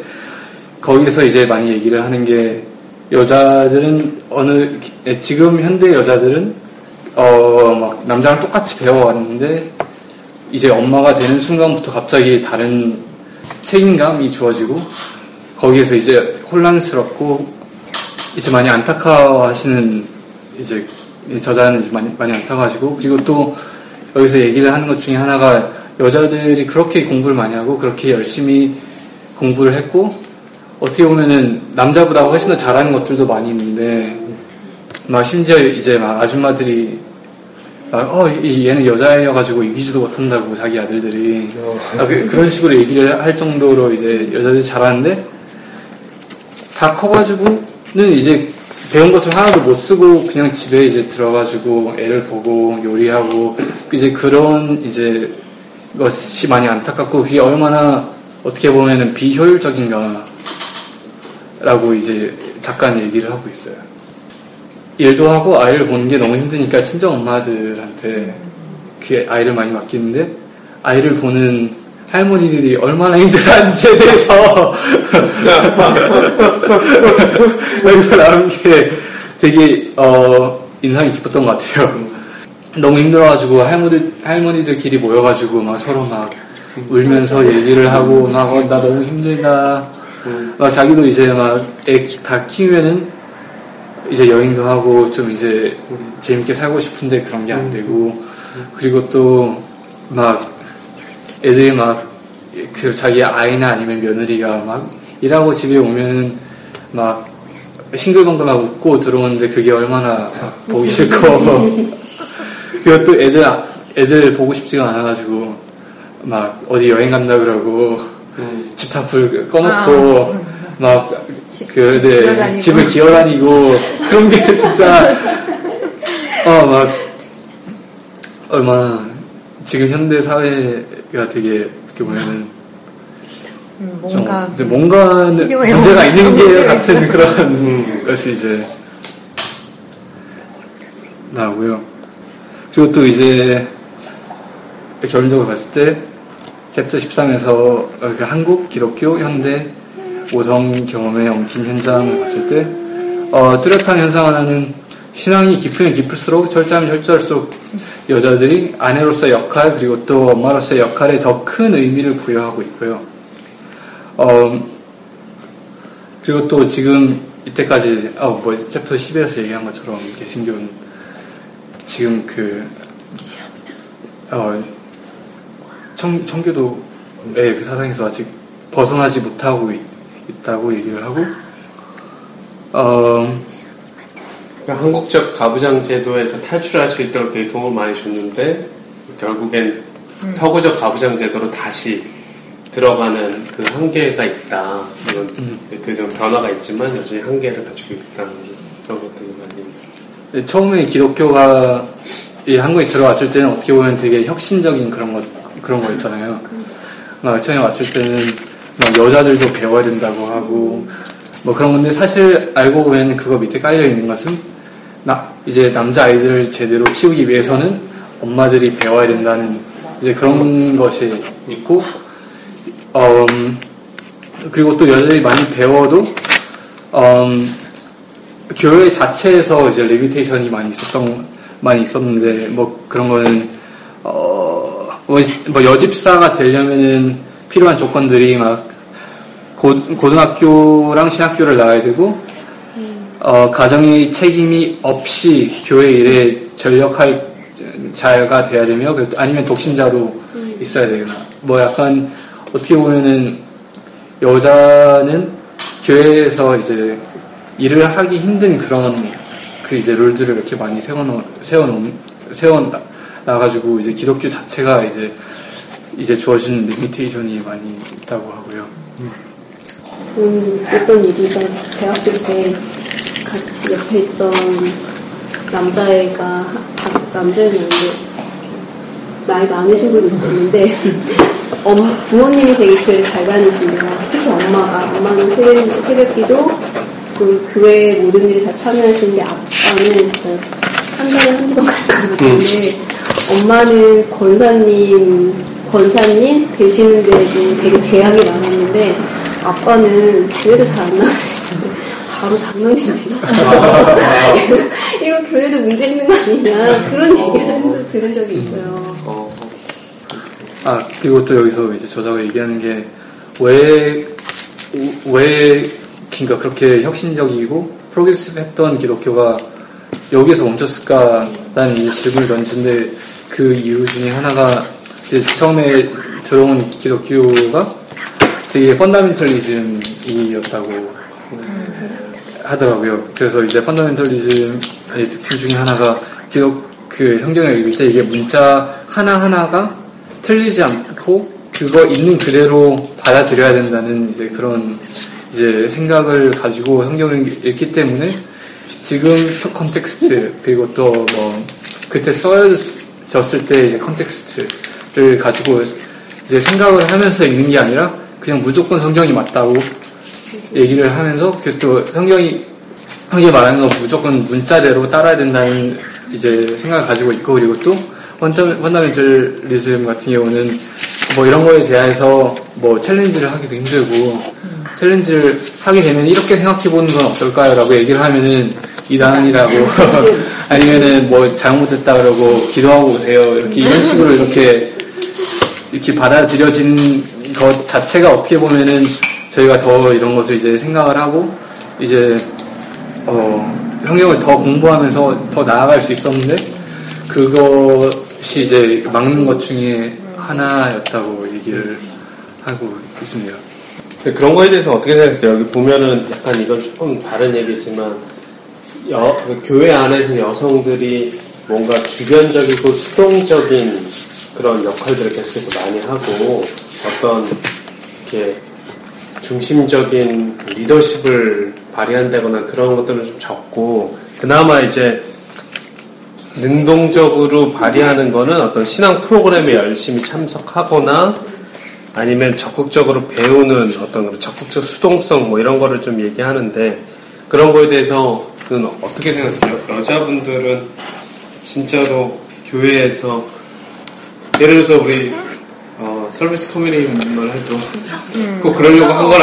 거기에서 이제 많이 얘기를 하는 게 여자들은 어느 예, 지금 현대 여자들은 어 막 남자랑 똑같이 배워왔는데 이제 엄마가 되는 순간부터 갑자기 다른 책임감이 주어지고 거기에서 이제 혼란스럽고 이제 많이 안타까워하시는 이제 저자는 많이 많이 안타까워하시고 그리고 또 여기서 얘기를 하는 것 중에 하나가 여자들이 그렇게 공부를 많이 하고 그렇게 열심히 공부를 했고 어떻게 보면은 남자보다 훨씬 더 잘하는 것들도 많이 있는데 막 심지어 이제 막 아줌마들이 막, 어 이- 얘는 여자여가지고 이기지도 못한다고 자기 아들들이. 아, 그, 런 식으로 얘기를 할 정도로 이제 여자들이 잘하는데 다 커가지고는 이제 배운 것을 하나도 못 쓰고 그냥 집에 이제 들어가지고 애를 보고 요리하고 이제 그런 이제 것이 많이 안타깝고 그게 얼마나 어떻게 보면은 비효율적인가 라고 이제 작가는 얘기를 하고 있어요. 일도 하고 아이를 보는 게 너무 힘드니까 친정 엄마들한테 그 아이를 많이 맡기는데 아이를 보는 할머니들이 얼마나 힘들어하는지에 대해서 여기서 나온 게 되게 어, 인상이 깊었던 것 같아요. 너무 힘들어가지고 할머니들 할머니들끼리 모여가지고 막 서로 막 울면서 얘기를 하고 막 어, 나 너무 힘들다. 막 자기도 이제 막 애 다 키우면은 이제 여행도 하고 좀 이제 재밌게 살고 싶은데 그런 게 안 되고 그리고 또 막 애들이 막 그 자기 아이나 아니면 며느리가 막 일하고 집에 오면은 막 싱글벙글 막 웃고 들어오는데 그게 얼마나 보기 싫고. 그리고 또 애들 애들 보고 싶지가 않아가지고 막 어디 여행 간다 그러고 집다 불 꺼놓고 막 그, 네. 집을 기어다니고 그런 게 진짜 어 막 얼마나 지금 현대 사회 가 되게 어떻게 보면은 음, 좀 뭔가 근데 뭔가. 문제가 있는 게 같은. 그런 것이 이제 나오고요. 그리고 또 이제 결론적으로 봤을 때 챕터 13에서 한국 기독교 현대 오성 경험의 엉킨 현상을 봤을 때 어, 뚜렷한 현상 하나는 신앙이 깊으면 깊을수록 철저하면 철저할수록 여자들이 아내로서의 역할 그리고 또 엄마로서의 역할에 더 큰 의미를 부여하고 있고요. 어, 그리고 또 지금 이때까지 어, 뭐 챕터 10에서 얘기한 것처럼 개신교는 지금 그 어, 청, 청교도의 그 사상에서 아직 벗어나지 못하고 있, 다고 얘기를 하고 어, 그 한국적 가부장 제도에서 탈출할 수 있도록 되게 도움을 많이 줬는데 결국엔 서구적 가부장 제도로 다시 들어가는 그 한계가 있다. 이런 그좀 변화가 있지만 여전히 한계를 가지고 있다는 그런 것들이 많이. 처음에 기독교가 이 한국에 들어왔을 때는 어떻게 보면 되게 혁신적인 그런 거 그런 거였잖아요. 막 처음에 왔을 때는 막 여자들도 배워야 된다고 하고 뭐 그런 건데 사실 알고 보면 그거 밑에 깔려 있는 것은 나 이제 남자 아이들을 제대로 키우기 위해서는 엄마들이 배워야 된다는 이제 그런 것이 있고 음, 그리고 또 여자들이 많이 배워도 음, 교회 자체에서 이제 limitation이 많이 있었던 많이 있었는데 뭐 그런 거는 어, 뭐, 뭐 여집사가 되려면은 필요한 조건들이 막 고, 고등학교랑 신학교를 나와야 되고 어, 가정의 책임이 없이 교회 일에 전력할 자가 돼야 되며 아니면 독신자로 있어야 되거나 뭐 약간 어떻게 보면은 여자는 교회에서 이제 일을 하기 힘든 그런 그 이제 룰들을 이렇게 많이 세워놓 세워놓 세워 나 가지고 이제 기독교 자체가 이제 이제 주어진 limitation이 많이 있다고 하고요. 음, 어떤 얘기가 대학교 때 같이 옆에 있던 남자애가 남자애였는데 나이 많으신 분이 있었는데 엄, 부모님이 되게 교회 잘 다니신데요. 특히 엄마가 엄마는 새벽, 새벽기도 그 교회 모든 일이 다 참여하시는데 아빠는 진짜 한 달에 한두 번 갈 것 같은데 엄마는 권사님 권사님 되시는데도 되게 제약이 많았는데 아빠는 교회도 잘 안 나가시는데 바로 장로님 이거 교회도 문제 있는 거 아니냐? 그런 얘기를 한적 들은 적이 있어요. 아 그리고 또 여기서 이제 저자가 얘기하는 게 왜 왜 그러니까 그렇게 혁신적이고 프로그레시브했던 기독교가 여기에서 멈췄을까라는 이 질문을 던지는데 그 이유 중에 하나가 이제 처음에 들어온 기독교가 되게 펀다멘털리즘이었다고 하더라고요. 그래서 이제 펀다멘털리즘의 특징 중에 하나가 기독 그 성경을 읽을 때 이게 문자 하나 하나가 틀리지 않고 그거 있는 그대로 받아들여야 된다는 이제 그런 이제 생각을 가지고 성경을 읽기 때문에 지금 context 그리고 또 뭐 그때 써졌을 때 이제 context를 가지고 이제 생각을 하면서 읽는 게 아니라 그냥 무조건 성경이 맞다고 얘기를 하면서 그또 성경이 성경이 말하는 건 무조건 문자대로 따라야 된다는 이제 생각을 가지고 있고 그리고 또 fundamentalism 같은 경우는 뭐 이런 거에 대해서 뭐 challenge를 하기도 힘들고 챌린지를 하게 되면 이렇게 생각해 보는 건 어떨까요? 라고 얘기를 하면은 이단이라고 아니면은 뭐 잘못했다 그러고 기도하고 오세요. 이렇게 이런 식으로 이렇게 이렇게 받아들여진 것 자체가 어떻게 보면은 저희가 더 이런 것을 이제 생각을 하고 이제 어 성경을 더 공부하면서 더 나아갈 수 있었는데 그것이 이제 막는 것 중에 하나였다고 얘기를 하고 있습니다. 그런 거에 대해서 어떻게 생각했어요? 여기 보면은 약간 이건 조금 다른 얘기지만 여, 그 교회 안에서 여성들이 뭔가 주변적이고 수동적인 그런 역할들을 계속해서 많이 하고 어떤 이렇게 중심적인 리더십을 발휘한다거나 그런 것들은 좀 적고 그나마 이제 능동적으로 발휘하는 거는 어떤 신앙 프로그램에 열심히 참석하거나 아니면 적극적으로 배우는 어떤 적극적 수동성 뭐 이런 거를 좀 얘기하는데 그런 거에 대해서는 어떻게 생각하세요? 여자분들은 진짜로 교회에서 예를 들어서 우리 어, 서비스 커뮤니티만 해도 꼭 그러려고 한 건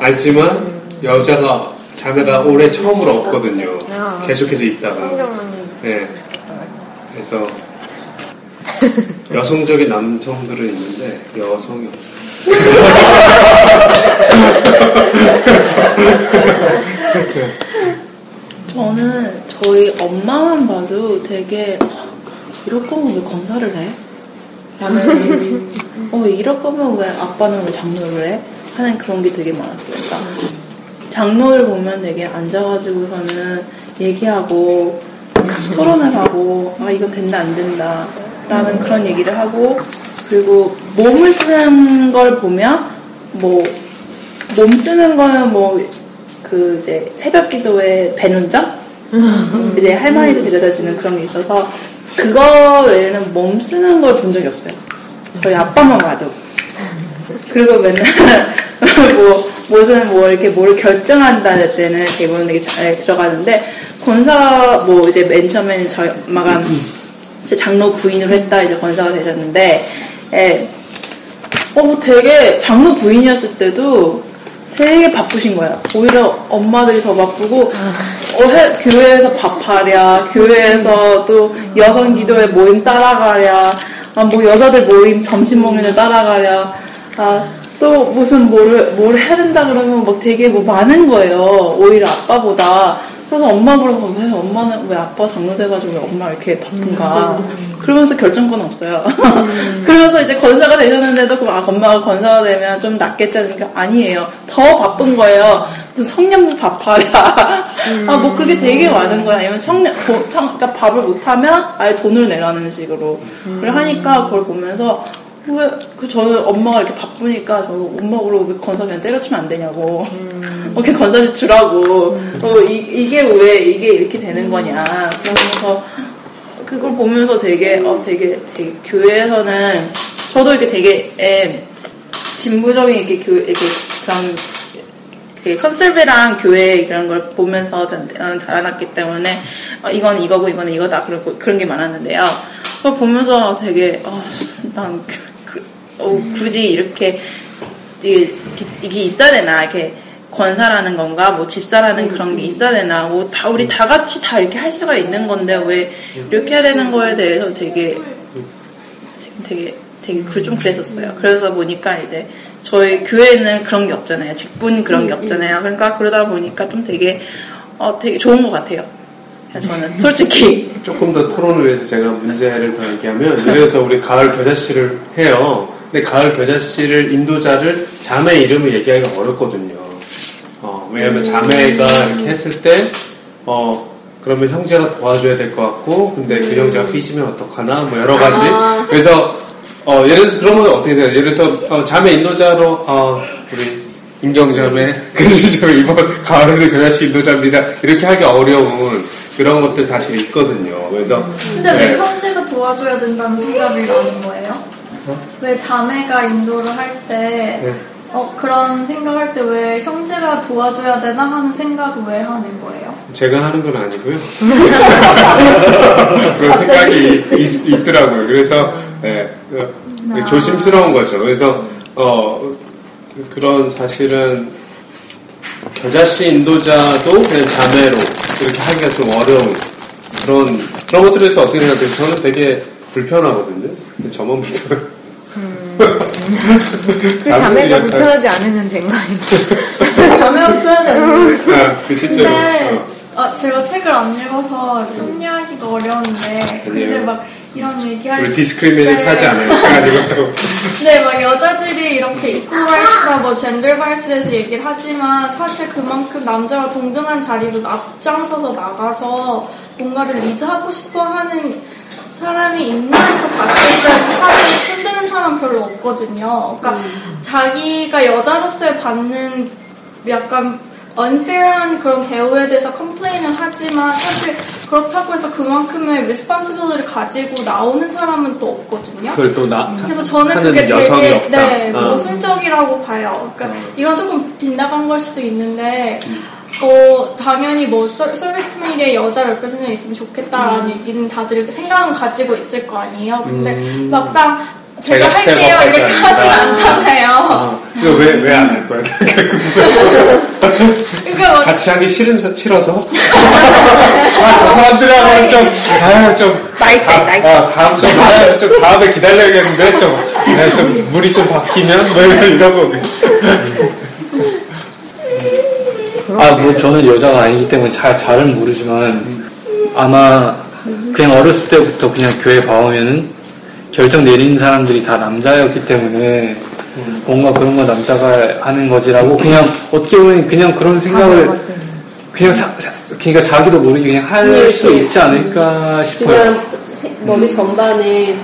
알지만 여자가 자매가 올해 처음으로 없거든요. 계속해서 있다가 네. 그래서 여성적인 남성들은 있는데 여성이 저는 저희 엄마만 봐도 되게 이럴 거면 왜 검사를 해? 나는 어 이럴 거면 왜 아빠는 왜 장로를 해? 하는 그런 게 되게 많았어요. 그러니까 장로를 보면 되게 앉아가지고서는 얘기하고 토론을 하고 아 이건 된다 안 된다 라는 그런 얘기를 하고 그리고 몸을 쓰는 걸 보면 뭐 몸 쓰는 거는 뭐 그 이제 새벽 기도의 배눈점 이제 할머니들 데려다 주는 그런 게 있어서 그거 외에는 몸 쓰는 걸 본 적이 없어요. 저희 아빠만 와도. 그리고 맨날 뭐 무슨 뭐 이렇게 뭘 결정한다 때는 대부분 되게 잘 들어가는데 권사 뭐 이제 맨 처음에는 저희 엄마가 이제 장로 부인을 했다 이제 권사가 되셨는데 예. 어, 뭐 되게 장로 부인이었을 때도 되게 바쁘신 거예요. 오히려 엄마들이 더 바쁘고 어, 해- 교회에서 밥하랴, 교회에서 또 여성 기도회 모임 따라가랴, 아, 뭐 여자들 모임 점심 데 따라가랴, 아, 또 무슨 뭐를 뭘 해야 된다 그러면 막 되게 뭐 많은 거예요. 오히려 아빠보다. 그래서 엄마 보고 왜 엄마는 왜 아빠 장로돼가지고 왜 엄마 이렇게 바쁜가 그러면서 결정권 없어요. 그러면서 이제 권사가 되셨는데도 그럼 아 엄마가 권사가 되면 좀 낫겠지 하니까 아니에요. 더 바쁜 거예요. 청년부 밥하랴. 아뭐 그게 되게 많은 거야. 아니면 청년 도- 청, 그러니까 밥을 못하면 아예 돈을 내라는 식으로 그걸 하니까 그걸 보면서 왜, 그, 저는 엄마가 이렇게 바쁘니까, 저 엄마 보러 왜 건사 그냥 때려치면 안 되냐고. 이렇게 건사지 주라고. 어, 이, 이게 왜, 이게 이렇게 되는 거냐. 그러면서, 그걸 보면서 되게, 어, 되게, 되게, 교회에서는, 저도 이렇게 되게, 에, 진보적인 이렇게 교, 이렇게, 그런, 그 컨설베랑 교회 이런 걸 보면서 자- 어, 자라났기 때문에 어, 이건 이거고 이건 이거다 그러고 그런 게 많았는데요. 그걸 보면서 되게 어, 난 그- 그- 어, 굳이 이렇게 이게, 이게 있어야 되나 이렇게 권사라는 건가 뭐 집사라는 그런 게 있어야 되나 뭐 다 우리 다 같이 다 이렇게 할 수가 있는 건데 왜 이렇게 해야 되는 거에 대해서 되게 되게 되게 그- 좀 그랬었어요. 그래서 보니까 이제 저희 교회는 그런 게 없잖아요. 직분 그런 게 없잖아요. 그러니까 그러다 보니까 좀 되게 어 되게 좋은 것 같아요. 저는 솔직히 조금 더 토론을 위해서 제가 문제를 더 얘기하면 그래서 우리 가을 겨자씨를 해요. 근데 가을 겨자 씨를 인도자를 자매 이름을 얘기하기가 어렵거든요. 어, 왜냐하면 자매가 이렇게 했을 때 어, 그러면 형제가 도와줘야 될 것 같고 근데 그 형제가 삐지면 어떡하나 뭐 여러 가지 그래서 어, 예를 들어서 그런 건 어떻게 생각해요? 예를 들어서 어, 자매 인도자로 어, 우리 인경자매 그래서 저 이번 가을에는 겨자씨 인도자입니다 이렇게 하기 어려운 그런 것들 사실 있거든요. 그래서 근데 네. 왜 형제가 도와줘야 된다는 생각이 나는 거예요? 왜 자매가 인도를 할 때, 네. 어, 그런 생각할 때 왜 형제가 도와줘야 되나 하는 생각을 왜 하는 거예요? 제가 하는 건 아니고요. 그런 생각이 있, 더라고요 그래서 예, 그, 조심스러운 거죠. 그래서 어, 그런 사실은 겨자씨 인도자도 그냥 자매로 이렇게 하기가 좀 어려운 그런 그런 것들에 대해서 어떻게 생각해요? 저는 되게 불편하거든요. 저만 불편. 그 자매가 불편하지 않으면 된 거 아닌가? 자매가 표현하지 않는 아, 그 실제로. 근데 어. 아, 제가 책을 안 읽어서 참여하기가 어려운데 근데. 막 이런 얘기할 우리 discriminate 때 하지 않아요. 제가 이것도. 네, 막 여자들이 이렇게 equal rights나 뭐 gender rights에 대해서 얘기를 하지만 사실 그만큼 남자와 동등한 자리로 앞장서서 나가서 뭔가를 리드하고 싶어 하는 사람이 있나에서 봤을 때 사실 힘드는 사람 별로 없거든요. 그러니까 자기가 여자로서의 받는 약간 unfair한 그런 대우에 대해서 컴플레인은 하지만 사실 그렇다고 해서 그만큼의 responsibility를 가지고 나오는 사람은 또 없거든요. 그걸 또 나, 그래서 저는 그게 되게 없다. 네, 어. 모순적이라고 봐요. 그러니까 이건 조금 빗나간 걸 수도 있는데 어, 당연히 뭐 서- 서비스 커뮤니티에 여자 레프레젠이 있으면 좋겠다라는 음. 얘기는 다들 생각은 가지고 있을 거 아니에요. 근데 막상 제가 제가, 할게요 이렇게 하진. 않잖아요. 어, 이거 왜, 왜 안 할 거야? 그러니까 뭐 같이 하기 싫은, 싫어서? 아, 저 사람들하고는 좀, 아, 좀. 나이트. 아, 다음, 좀, 아, 좀 다음에 기다려야겠는데, 좀, 네, 좀, 물이 좀 바뀌면? 뭐 이러고. 아, 뭐 저는 여자가 아니기 때문에 잘, 잘은 모르지만 아마 그냥 어렸을 때부터 그냥 교회 봐오면은 결정 내리는 사람들이 다 남자였기 때문에 뭔가 그런 거 남자가 하는 거지라고 그냥 어떻게 보면 그냥 그런 생각을 그냥 사- 사- 그러니까 자기도 모르게 그냥 할 수 있지 않을까 싶어요. 그냥 세- 머리 전반에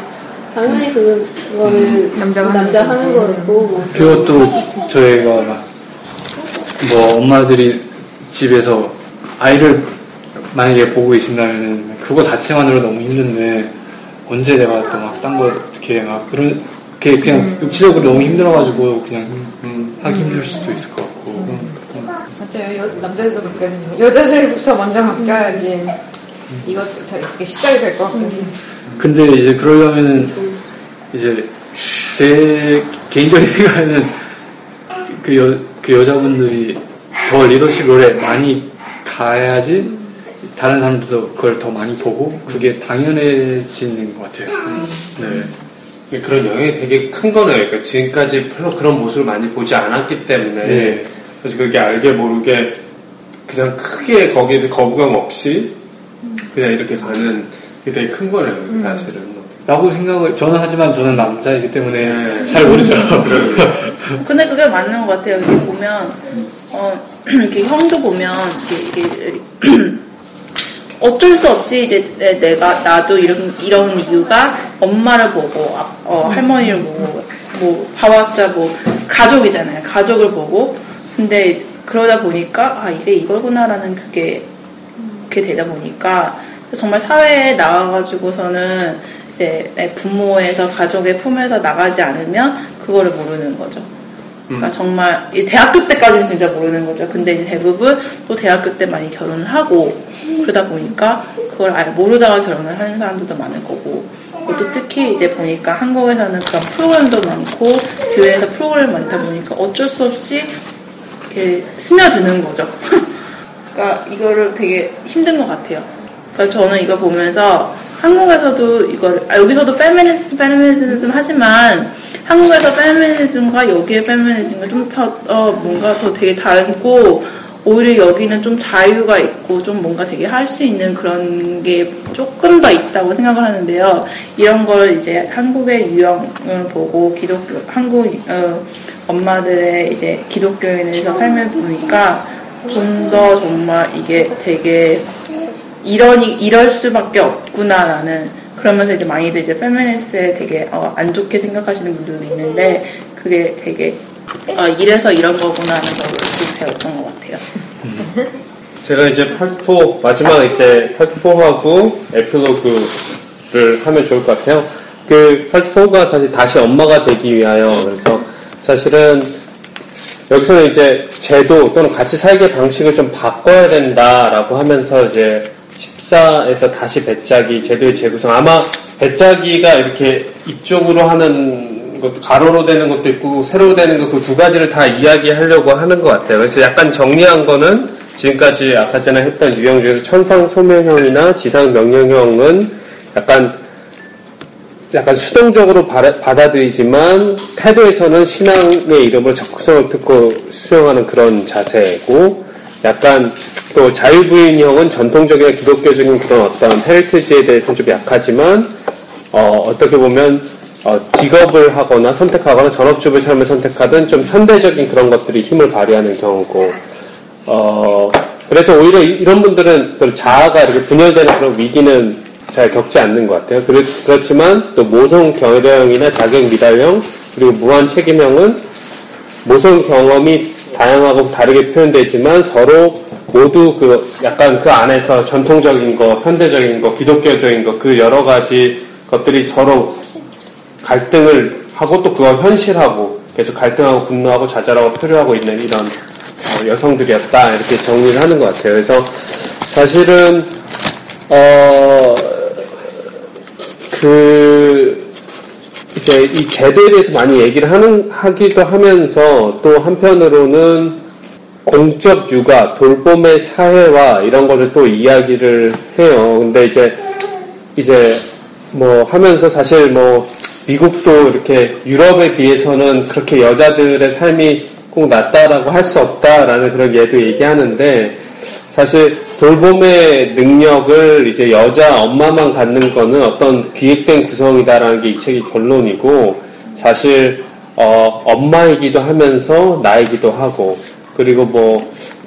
당연히 그, 그거는 남자가 남자 하는 거고 뭐. 그리고 또 저희가 막, 뭐 엄마들이 집에서 아이를 만약에 보고 계신다면 그거 자체만으로 너무 힘든데 언제 내가 또 막 딴 거 어떻게 막 그런 게 그냥 육체적으로 너무 힘들어가지고 그냥 음, 하기 힘들 수도 있을 것 같고 음. 맞아요. 여, 남자들도 그렇거든요. 여자들부터 먼저 바뀌어야지 이것도 저 이렇게 시작이 될 것 같거든요. 근데 이제 그러려면은 이제 제 개인적인 생각에는 그, 여, 그 여자분들이 더 리더십 롤에 많이 가야지 다른 사람들도 그걸 더 많이 보고 그게 당연해지는 것 같아요. 네. 그런 영향이 되게 큰 거네요. 그러니까 지금까지 별로 그런 모습을 많이 보지 않았기 때문에 네. 그래서 그게 알게 모르게 그냥 크게 거기에 거부감 없이 그냥 이렇게 가는 게 되게 큰 거네요. 사실은. 라고 생각을 저는 하지만 저는 남자이기 때문에 네. 잘 모르죠. 근데 그게 맞는 것 같아요. 이렇게 보면, 어, 이렇게 형도 보면, 이게, 이게 어쩔 수 없이 이제 내- 내가, 나도 이런, 이런 이유가 엄마를 보고, 아- 어, 할머니를 보고, 뭐, 봐왔자 뭐, 가족이잖아요. 가족을 보고. 근데 그러다 보니까, 아, 이게 이거구나라는 그게, 그게 되다 보니까, 정말 사회에 나와가지고서는 이 제 부모에서 가족의 품에서 나가지 않으면 그거를 모르는 거죠. 그러니까 정말 이 대학교 때까지는 진짜 모르는 거죠. 근데 이제 대부분 또 대학교 때 많이 결혼을 하고 그러다 보니까 그걸 아예 모르다가 결혼을 하는 사람들도 많을 거고 또 특히 이제 보니까 한국에서는 그런 프로그램도 많고 교회에서 프로그램 많다 보니까 어쩔 수 없이 이렇게 스며드는 거죠. 그러니까 이거를 되게 힘든 것 같아요. 그러니까 저는 이거 보면서 한국에서도 이걸 아, 여기서도 페미니스트 페미니즘 하지만 한국에서 페미니즘과 여기의 페미니즘과 좀더 어, 뭔가 더 되게 다르고 오히려 여기는 좀 자유가 있고 좀 뭔가 되게 할 수 있는 그런 게 조금 더 있다고 생각을 하는데요. 이런 걸 이제 한국의 유형을 보고 기독교 한국 어, 엄마들의 이제 기독교인에서 삶을 보니까 좀 더 정말 이게 되게 이러니 이럴 수밖에 없구나라는 그러면서 이제 많이들 이제 페미니스트에 되게 어, 안 좋게 생각하시는 분들도 있는데 그게 되게 어, 이래서 이런 거구나라는 걸좀 배웠던 것 같아요. 제가 이제 4 마지막 이제 4하고 에필로그를 하면 좋을 것 같아요. 그 4가 사실 다시 엄마가 되기 위하여 그래서 사실은 여기서는 이제 제도 또는 같이 살기 방식을 좀 바꿔야 된다라고 하면서 이제 14에서 다시 배짜기 제도의 재구성 아마 배짜기가 이렇게 이쪽으로 하는 것 가로로 되는 것도 있고 세로로 되는 것 그 두 가지를 다 이야기하려고 하는 것 같아요. 그래서 약간 정리한 거는 지금까지 아까 전에 했던 유형 중에서 천상 소명형이나 지상 명령형은 약간 약간 수동적으로 받아- 받아들이지만 태도에서는 신앙의 이름을 적극성을 듣고 수용하는 그런 자세고 약간 또 자유부인형은 전통적인 기독교적인 그런 어떤 heritage에 대해서는 좀 약하지만 어, 떻게 보면 어, 직업을 하거나 선택하거나 전업주부의 삶을 선택하든 좀 현대적인 그런 것들이 힘을 발휘하는 경우고 어, 그래서 오히려 이- 이런 분들은 그 자아가 이렇게 분열되는 그런 위기는 잘 겪지 않는 것 같아요. 그렇, 그렇지만 또 모성 경력이나 자격 미달형 그리고 무한 책임형은 모성 경험이 다양하고 다르게 표현되지만 서로 모두 그 약간 그 안에서 전통적인 거, 현대적인 거, 기독교적인 거 그 여러 가지 것들이 서로 갈등을 하고 또 그걸 현실하고 계속 갈등하고 분노하고 좌절하고 표류하고 있는 이런 어, 여성들이었다 이렇게 정리를 하는 것 같아요. 그래서 사실은 어 그 이제 이 제도에 대해서 많이 얘기를 하는 하기도 하면서 또 한편으로는 공적 육아, 돌봄의 사회화 이런 거를 또 이야기를 해요. 근데 이제 이제 뭐 하면서 사실 뭐 미국도 이렇게 유럽에 비해서는 그렇게 여자들의 삶이 꼭 낫다라고 할 수 없다라는 그런 예도 얘기하는데 사실 돌봄의 능력을 이제 여자 엄마만 갖는 거는 어떤 기획된 구성이다라는 게 이 책의 결론이고 사실 어, 엄마이기도 하면서 나이기도 하고 그리고 뭐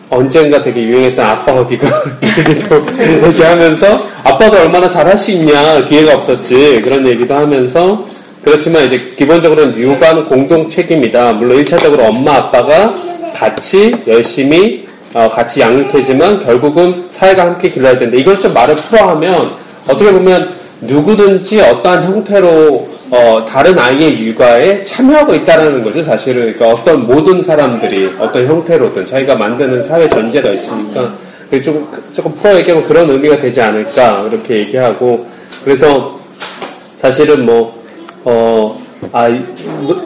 언젠가 되게 유행했던 아빠 어디가 얘기도 얘기하면서 아빠가 얼마나 잘할 수 있냐 기회가 없었지 그런 얘기도 하면서 그렇지만 이제 기본적으로는 육아는 공동 책임이다. 물론 1차적으로 엄마 아빠가 같이 열심히 어, 같이 양육해지만 결국은 사회가 함께 길러야 된다. 이걸 좀 말을 풀어하면 어떻게 보면 누구든지 어떠한 형태로 어, 다른 아이의 육아에 참여하고 있다는 거죠, 사실은. 그러니까 어떤 모든 사람들이 어떤 형태로든 자기가 만드는 사회 전제가 있으니까 조금, 조금 풀어 얘기하면 그런 의미가 되지 않을까, 이렇게 얘기하고. 그래서 사실은 뭐, 어, 아이,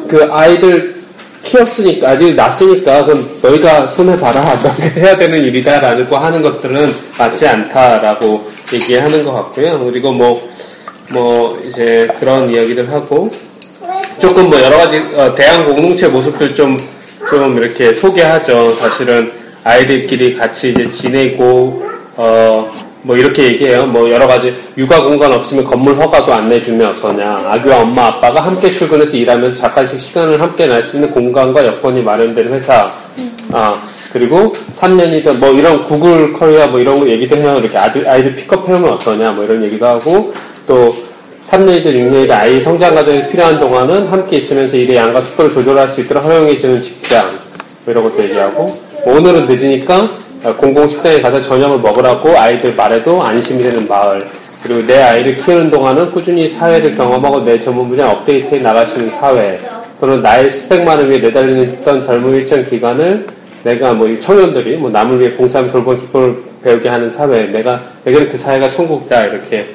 그 아이들 키웠으니까, 아이들 낳았으니까, 그럼 너희가 손에 봐라. 해야 되는 일이다라고 하는 것들은 맞지 않다라고 얘기하는 것 같고요. 그리고 뭐, 뭐 이제 그런 이야기들 하고 조금 뭐 여러 가지 어, 대한 공동체 모습들 좀좀 이렇게 소개하죠. 사실은 아이들끼리 같이 이제 지내고 어 뭐 이렇게 얘기해요. 뭐 여러 가지 육아 공간 없으면 건물 허가도 안 내주면 어떠냐. 아기와 엄마 아빠가 함께 출근해서 일하면서 잠깐씩 시간을 함께 낼 수 있는 공간과 여건이 마련된 회사. 아 그리고 3년이든 뭐 이런 구글 커리어 뭐 이런 거 얘기도 해요. 이렇게 아들 아이들 픽업해오면 어떠냐. 뭐 이런 얘기도 하고 또 3년이든 6년이든 아이 성장 과정이 필요한 동안은 함께 있으면서 일의 양과 속도를 조절할 수 있도록 허용해주는 직장 뭐 이런 것도 얘기하고 뭐 오늘은 늦으니까 공공식당에 가서 저녁을 먹으라고 아이들 말에도 안심이 되는 마을. 그리고 내 아이를 키우는 동안은 꾸준히 사회를 경험하고 내 전문 분야 업데이트해 있는 사회. 또는 나의 스펙만을 위해 내달리는 젊은 일정 기간을 내가 뭐 청년들이 뭐 남을 위해 봉사하며 돌본 기쁨을 배우게 하는 사회. 내가 내게는 그 사회가 천국이다. 이렇게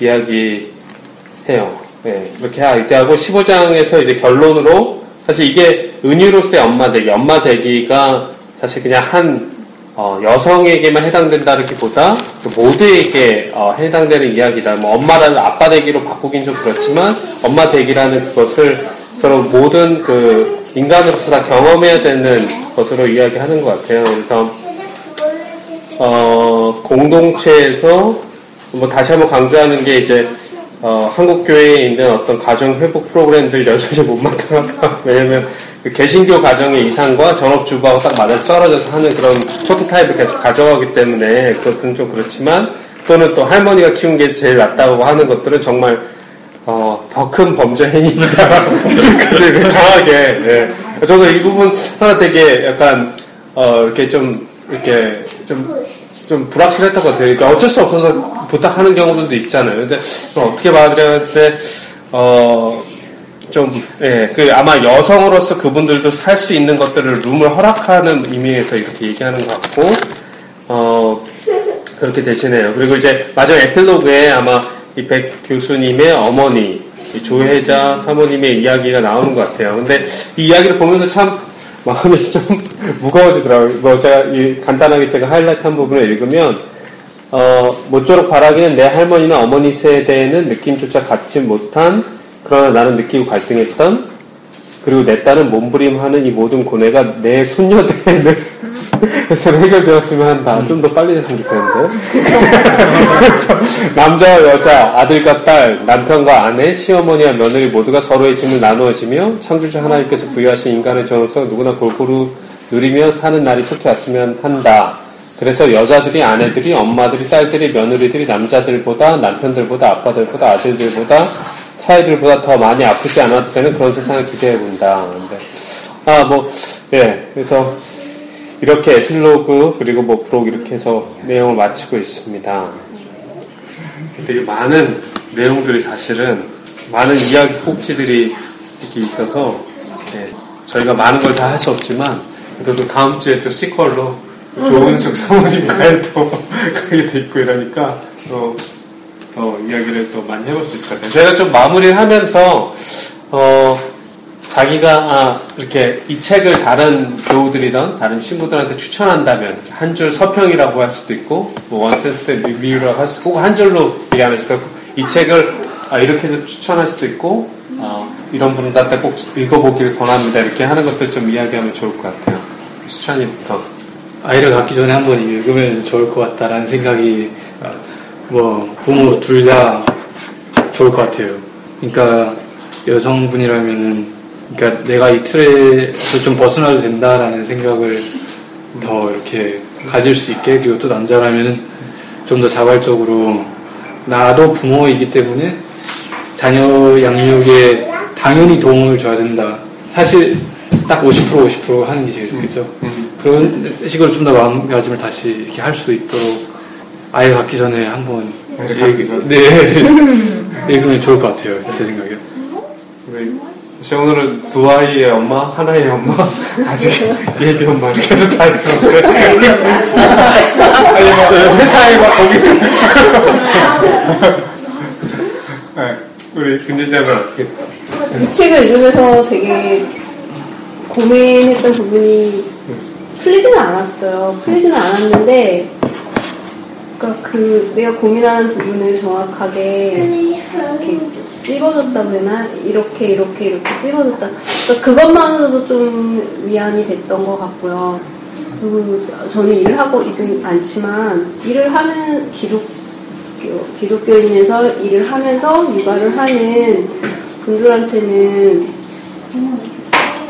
이야기해요. 네, 이렇게 이야기하고 15장에서 이제 결론으로 사실 이게 은유로서의 엄마 되기, 엄마 되기가 사실 그냥 한 어, 여성에게만 해당된다기보다 그 모두에게 어, 해당되는 이야기다. 뭐 엄마라는 아빠 되기로 바꾸긴 좀 그렇지만 엄마 되기라는 그것을 서로 모든 그 인간으로서 다 경험해야 되는 것으로 이야기하는 것 같아요. 그래서 어, 공동체에서 뭐 다시 한번 강조하는 게 이제 어, 한국 교회에 있는 어떤 가정 회복 프로그램들 여전히 못마땅하다. 왜냐면 그 개신교 가정의 이상과 전업주부하고 딱 맞아 떨어져서 하는 그런 프로토타입을 계속 가져가기 때문에 그것은 좀 그렇지만 또는 또 할머니가 키운 게 제일 낫다고 하는 것들은 정말 어, 더 큰 범죄 행위입니다. 그치, 강하게. 예. 저도 이 부분 하나 되게 약간 어, 이렇게 좀 이렇게 좀, 좀 불확실했던 것 같아요. 그러니까 어쩔 수 없어서 부탁하는 경우들도 있잖아요. 근데 어떻게 받아들여야 돼? 어, 좀, 예, 그 아마 여성으로서 그분들도 살 수 있는 것들을 룸을 허락하는 의미에서 이렇게 얘기하는 것 같고, 어, 그렇게 되시네요. 그리고 이제 마지막 에필로그에 아마 이 백 교수님의 어머니, 조혜자 사모님의 이야기가 나오는 것 같아요. 근데 이 이야기를 보면서 참 마음이 좀 무거워지더라고요. 뭐 제가 간단하게 제가 하이라이트 한 부분을 읽으면 어, 모쪼록 바라기는 내 할머니나 어머니 세대에는 느낌조차 갖지 못한 그러나 나는 느끼고 갈등했던 그리고 내 딸은 몸부림하는 이 모든 고뇌가 내 손녀들에는 해서 해결되었으면 한다. 좀더 빨리 됐으면 좋겠는데. 그래서 남자와 여자, 아들과 딸, 남편과 아내, 시어머니와 며느리 모두가 서로의 짐을 나누어지며 창조주 하나님께서 부여하신 인간의 존엄성 누구나 골고루 누리며 사는 날이 속히 왔으면 한다. 그래서 여자들이, 아내들이, 엄마들이, 딸들이, 며느리들이 남자들보다, 남편들보다, 아빠들보다, 아들들보다, 사회들보다 더 많이 아프지 않아도 되는 그런 세상을 기대해 본다. 아, 뭐, 예. 그래서 이렇게 에필로그 그리고 뭐 브록 이렇게 해서 내용을 마치고 있습니다. 되게 많은 내용들이 사실은 많은 이야기 꼭지들이 이렇게 있어서 예. 저희가 많은 걸 다 할 수 없지만 그래도 다음 주에 또 시퀄로 조은숙 사모님과의 또 그게 돼 있고 이러니까 또, 더 이야기를 또 많이 해볼 수 있을 것 같아요. 저희가 좀 마무리를 하면서 어, 자기가 아, 이렇게 이 책을 다른 교우들이든 다른 친구들한테 추천한다면 한 줄 서평이라고 할 수도 있고 뭐 원센스 때 리뷰라고 할 수도 있고 한 줄로 얘기하면 이 책을 아, 이렇게 해서 추천할 수도 있고 어, 이런 분들한테 꼭 읽어보기를 권합니다 이렇게 하는 것들 좀 이야기하면 좋을 것 같아요. 수찬이부터 아이를 갖기 전에 한번 읽으면 좋을 것 같다라는 생각이 뭐 부모 둘 다 좋을 것 같아요. 그러니까 여성분이라면은 그러니까 내가 이 틀에서 좀 벗어나도 된다라는 생각을 더 이렇게 가질 수 있게 그리고 또 남자라면 좀더 자발적으로 나도 부모이기 때문에 자녀 양육에 당연히 도움을 줘야 된다. 사실 딱 50% 50% 하는 게 제일 좋겠죠. 그런 식으로 좀 더 마음가짐을 다시 이렇게 할 수 있도록 아이 갖기 전에 한번 아이를 갖기 전에? 네 읽으면 좋을 것 같아요. 제 생각에. 우리 사실 오늘은 두 아이의 엄마, 하나의 엄마, 아직 예비 엄마 이렇게 해서 다 있었는데 아니 뭐 회사에 막 거기 네, 우리 어떻게 이 책을 읽으면서 되게 고민했던 부분이 풀리지는 않았어요. 풀리지는 않았는데, 그러니까 그 내가 고민하는 부분을 정확하게 이렇게 찝어줬다고 해나 이렇게 이렇게 이렇게 찝어줬다. 그러니까 그것만으로도 좀 위안이 됐던 것 같고요. 그리고 저는 일을 하고 있진 않지만 일을 하는 기록 기독교인에서 일을 하면서 육아를 하는 분들한테는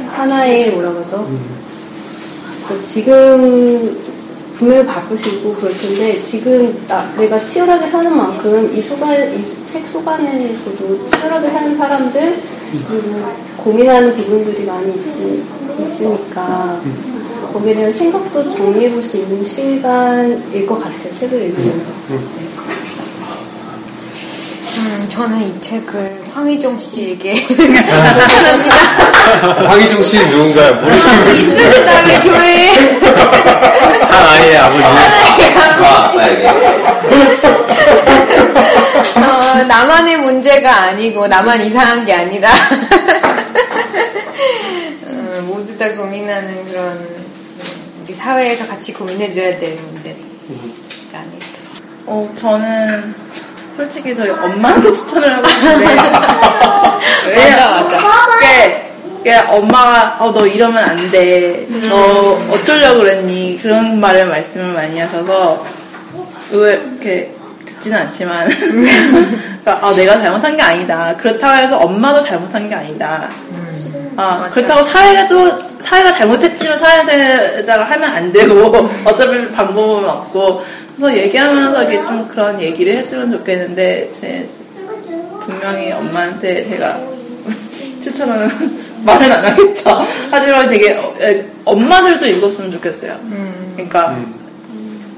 하나의 뭐라 그러죠? 그 지금 분명히 바쁘시고 그럴 텐데 지금 나, 내가 치열하게 사는 만큼 이 소간 이책 소간에서도 치열하게 사는 사람들 그리고 고민하는 부분들이 많이 있, 있으 니까 거기에 대한 생각도 정리해 볼 수 있는 시간일 것 같아요 책을 읽으면서 음, 저는 이 책을 황희종 씨에게 추천합니다. 황희종 씨 누군가요? 모르시는 분 있습니다, 우리 교회에. 한 아이의 아버지. 아, 만약에. 어, 나만의 문제가 아니고 나만 이상한 게 아니라 어, 모두 다 고민하는 그런 우리 사회에서 같이 고민해줘야 될 문제가 아닐까. 어, 저는 솔직히 저희 엄마한테 추천을 하고 싶은데. 맞아, 맞아. 그게, 그게 엄마가, 어, 너 이러면 안 돼. 너 어쩌려고 그랬니? 그런 말을 말씀을 많이 하셔서, 왜 이렇게 듣지는 않지만, 그러니까, 아, 내가 잘못한 게 아니다. 그렇다고 해서 엄마도 잘못한 게 아니다. 아, 그렇다고 사회도, 사회가 잘못했지만 사회에다가 하면 안 되고, 어차피 방법은 없고, 그래서 얘기하면서 이게 좀 그런 얘기를 했으면 좋겠는데, 제, 분명히 엄마한테 제가 추천하는 말은 안 하겠죠. 하지만 되게, 어, 에, 엄마들도 읽었으면 좋겠어요. 그러니까,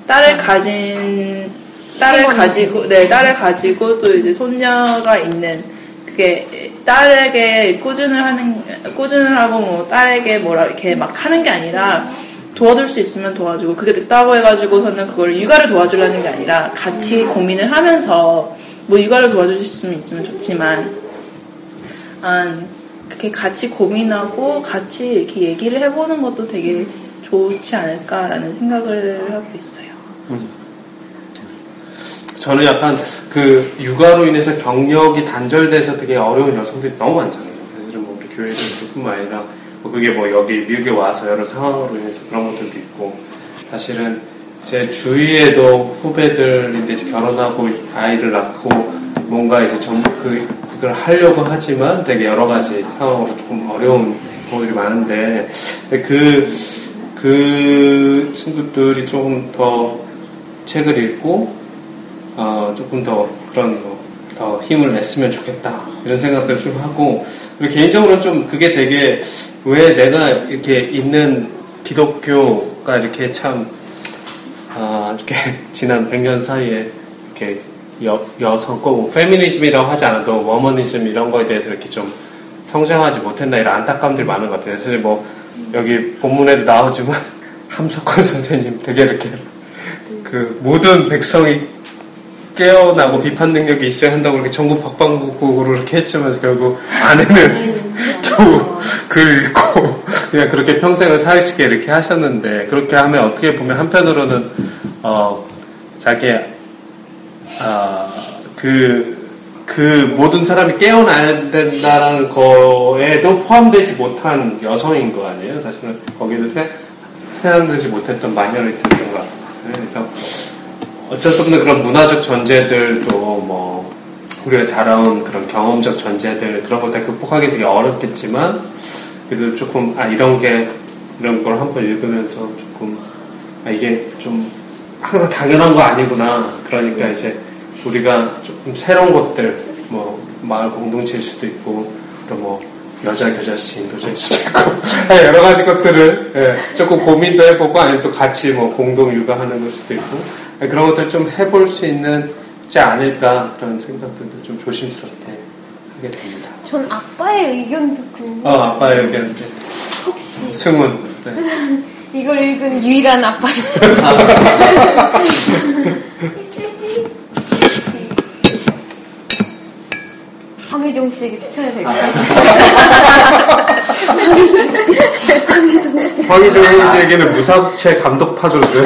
딸을 가진, 딸을 가지고, 네, 딸을 가지고 또 이제 손녀가 있는, 그게 딸에게 꾸준을 하는, 꾸준을 하고 뭐 딸에게 뭐라 이렇게 막 하는 게 아니라 도와줄 수 있으면 도와주고, 그게 됐다고 해가지고서는 그걸 육아를 도와주려는 게 아니라 같이 고민을 하면서 뭐 육아를 도와줄 수 있으면 좋지만, 아, 그렇게 같이 고민하고 같이 이렇게 얘기를 해보는 것도 되게 좋지 않을까라는 생각을 하고 있어요. 저는 약간 그 육아로 인해서 경력이 단절돼서 되게 어려운 여성들이 너무 많잖아요. 사실은 뭐 교회들뿐만 아니라 뭐 그게 뭐 여기 미국에 와서 여러 상황으로 인해서 그런 것들도 있고 사실은 제 주위에도 후배들인데 결혼하고 아이를 낳고 뭔가 이제 전부 그 그걸 하려고 하지만 되게 여러 가지 상황으로 조금 어려운 부분들이 많은데 그, 그 친구들이 조금 더 책을 읽고 어, 조금 더 그런 뭐, 더 힘을 냈으면 좋겠다. 이런 생각들을 좀 하고 그리고 개인적으로는 좀 그게 되게 왜 내가 이렇게 있는 기독교가 이렇게 참 아, 이렇게 지난 100년 사이에 이렇게 여, 여성 꼭 페미니즘이라고 하지 않아도 워머니즘 이런 거에 대해서 이렇게 좀 성장하지 못했나 이런 안타까움들이 많은 것 같아요. 사실 뭐 여기 본문에도 나오지만 함석헌 선생님 되게 이렇게 그 모든 백성이 깨어나고 비판 능력이 있어야 한다고 이렇게 전국 박방국으로 이렇게 했지만 결국 아내는 겨우 글 읽고 그냥 그렇게 평생을 살시게 이렇게 하셨는데 그렇게 하면 어떻게 보면 한편으로는 어 자기 아그 그 모든 사람이 깨어나야 된다는 거에도 포함되지 못한 여성인 거 아니에요? 사실은 거기도 세, 세상되지 못했던 마이너리티였던 것 같아요. 그래서 어쩔 수 없는 그런 문화적 전제들도 뭐 우리가 자라온 그런 경험적 전제들 그런 것들 극복하기 되게 어렵겠지만 그래도 조금 아 이런 게 이런 걸 한번 읽으면서 조금 아, 이게 좀 항상 당연한 거 아니구나. 그러니까 이제 우리가 조금 새로운 것들, 뭐 마을 공동체일 수도 있고 또뭐 여자 교자씨 교자일 수도 있고. 여러 가지 것들을 예, 조금 고민도 해보고 아니면 또 같이 뭐 공동 육아하는 걸 수도 있고. 예, 그런 것들 좀 해볼 수 있는지 않을까 그런 생각들도 좀 조심스럽게 하게 됩니다. 전 아빠의 의견도 궁금. 어 아빠의 의견 이제 혹시 승훈 네. 이걸 읽은 유일한 아빠이시. 황혜종 씨에게 추천해 드릴까요? 황혜종 씨. 황혜종 씨. 황희정 형제에게는 무사체 감독파도 줘요.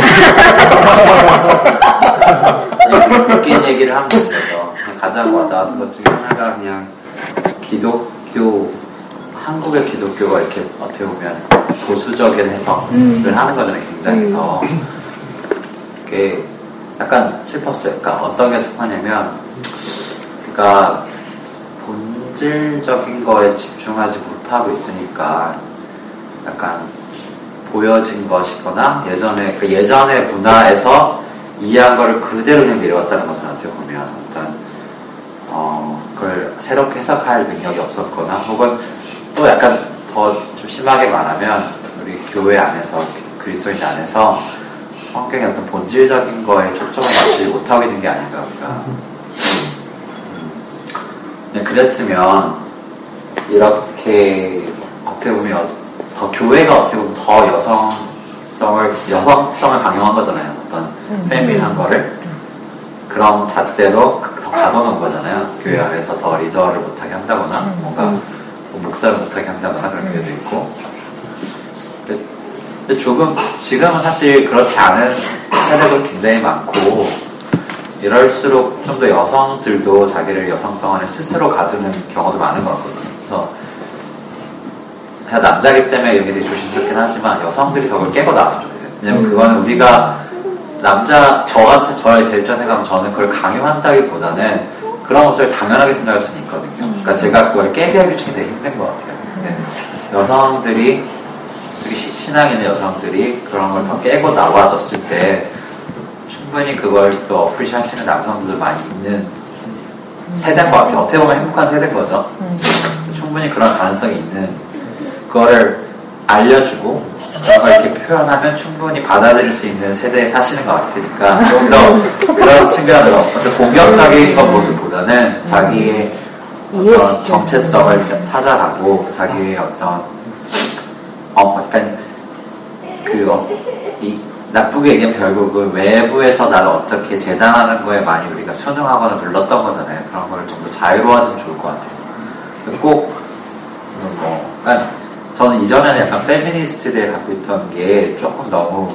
웃긴 얘기를 한 거죠. 그냥 가장 와닿은 것 중에 하나가 그냥 기독교, 한국의 기독교가 이렇게 어떻게 보면 보수적인 해석을 하는 거잖아요. 굉장히 더. 그게 약간 슬펐어요. 그러니까 어떤 게 슬퍼냐면, 그러니까 본질적인 거에 집중하지 못하고 있으니까 약간 보여진 것이거나 예전에 그 예전의 문화에서 이해한 거를 그대로 그냥 내려왔다는 것은 어떻게 보면. 어떤 어 그걸 새롭게 해석할 능력이 없었거나 혹은 또 약간 더 좀 심하게 말하면 우리 교회 안에서 그리스도인 안에서 성경의 어떤 본질적인 거에 초점을 맞추지 못하고 있는 게 아닌가 우리가 네, 그랬으면 이렇게 어떻게 보면 더 교회가 어떻게 보면 더 여성성을 여성성을 강요한 거잖아요. 어떤 페미한 거를. 그런 잣대로 더 가둬놓은 거잖아요. 교회 안에서 더 리더를 못하게 한다거나 뭔가 뭐 목사를 못하게 한다거나 그런 교회도 있고. 근데- 조금 지금은 사실 그렇지 않은 세대도 굉장히 많고 이럴수록 좀 더 여성들도 자기를 여성성 안에 스스로 가두는 경우도 많은 것 같거든요. 그래서 그냥 남자기 때문에 이런 게 되게 조심스럽긴 하지만 여성들이 저걸 깨고 나왔으면 좋겠어요. 왜냐면 그거는 우리가 남자, 저 같은, 저의 제일 첫 생각은 저는 그걸 강요한다기보다는 그런 것을 당연하게 생각할 수는 있거든요. 그러니까 제가 그걸 깨게 하기 중에 되게 힘든 것 같아요. 근데 여성들이, 특히 시- 신앙 있는 여성들이 그런 걸 더 깨고 나와줬을 때 충분히 그걸 또 어프리시 하시는 남성들도 많이 있는 세대인 것 같아요. 어떻게 보면 행복한 세대인 거죠. 충분히 그런 가능성이 있는 그거를 알려주고 그런 걸 이렇게 표현하면 충분히 받아들일 수 있는 세대에 사시는 것 같으니까 좀 더 그런 측면으로 어떤 공격적인 것 모습보다는 자기의 어떤 정체성을 좀 찾아가고 자기의 어떤 어 약간 그 어, 이 나쁘게 얘기하면 결국은 외부에서 나를 어떻게 재단하는 거에 많이 우리가 순응하거나 눌렀던 거잖아요. 그런 걸좀더 자유로워지면 좋을 것 같아요. 꼭, 음, 뭐, 그러니까 저는 이전에는 약간 페미니스트들이 갖고 있던 게 조금 너무,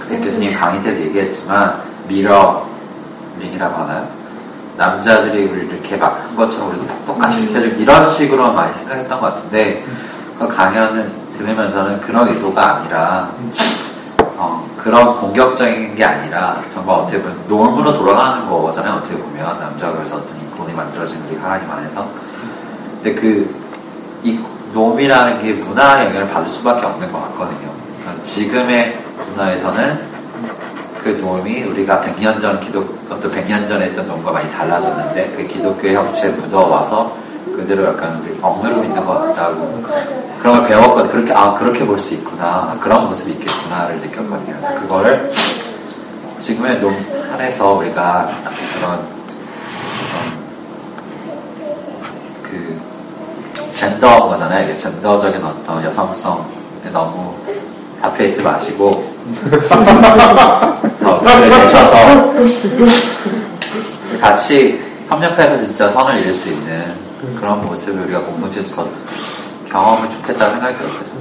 그때 교수님 강의 때도 얘기했지만, mirroring이라고 하나요? 남자들이 우리 이렇게 막 한 것처럼 우리도 똑같이 이렇게 해줄 이런 식으로 많이 생각했던 것 같은데, 그 강연을 들으면서는 그런 의도가 아니라, 어, 그런 공격적인 게 아니라 정말 어떻게 보면 norm으로 돌아가는 거잖아요. 어떻게 보면 남자가 그래서 어떤 인권이 만들어진 우리 하나님 안에서. 근데 그이 놈이라는 게 문화의 영향을 받을 수밖에 없는 것 같거든요. 그러니까 지금의 문화에서는 그 놈이 우리가 100년 전 기독 어떤 100년 전에 했던 놈과 많이 달라졌는데 그 기독교의 형체에 묻어와서 그대로 약간 억누르고 있는 것 같다고 그런 걸 배웠거든요. 그렇게 아 그렇게 볼 수 있구나 그런 모습이 있겠구나를 느꼈거든요. 그래서 그거를 지금의 놈 안에서 우리가 그런 어떤 그 젠더 거잖아요. 이게 젠더적인 어떤 여성성에 너무 잡혀 있지 마시고 더 내쳐서 같이 협력해서 진짜 선을 이룰 수 있는 그런 모습을 우리가 공동체에서 더 경험을 좋겠다는 생각이 들었어요.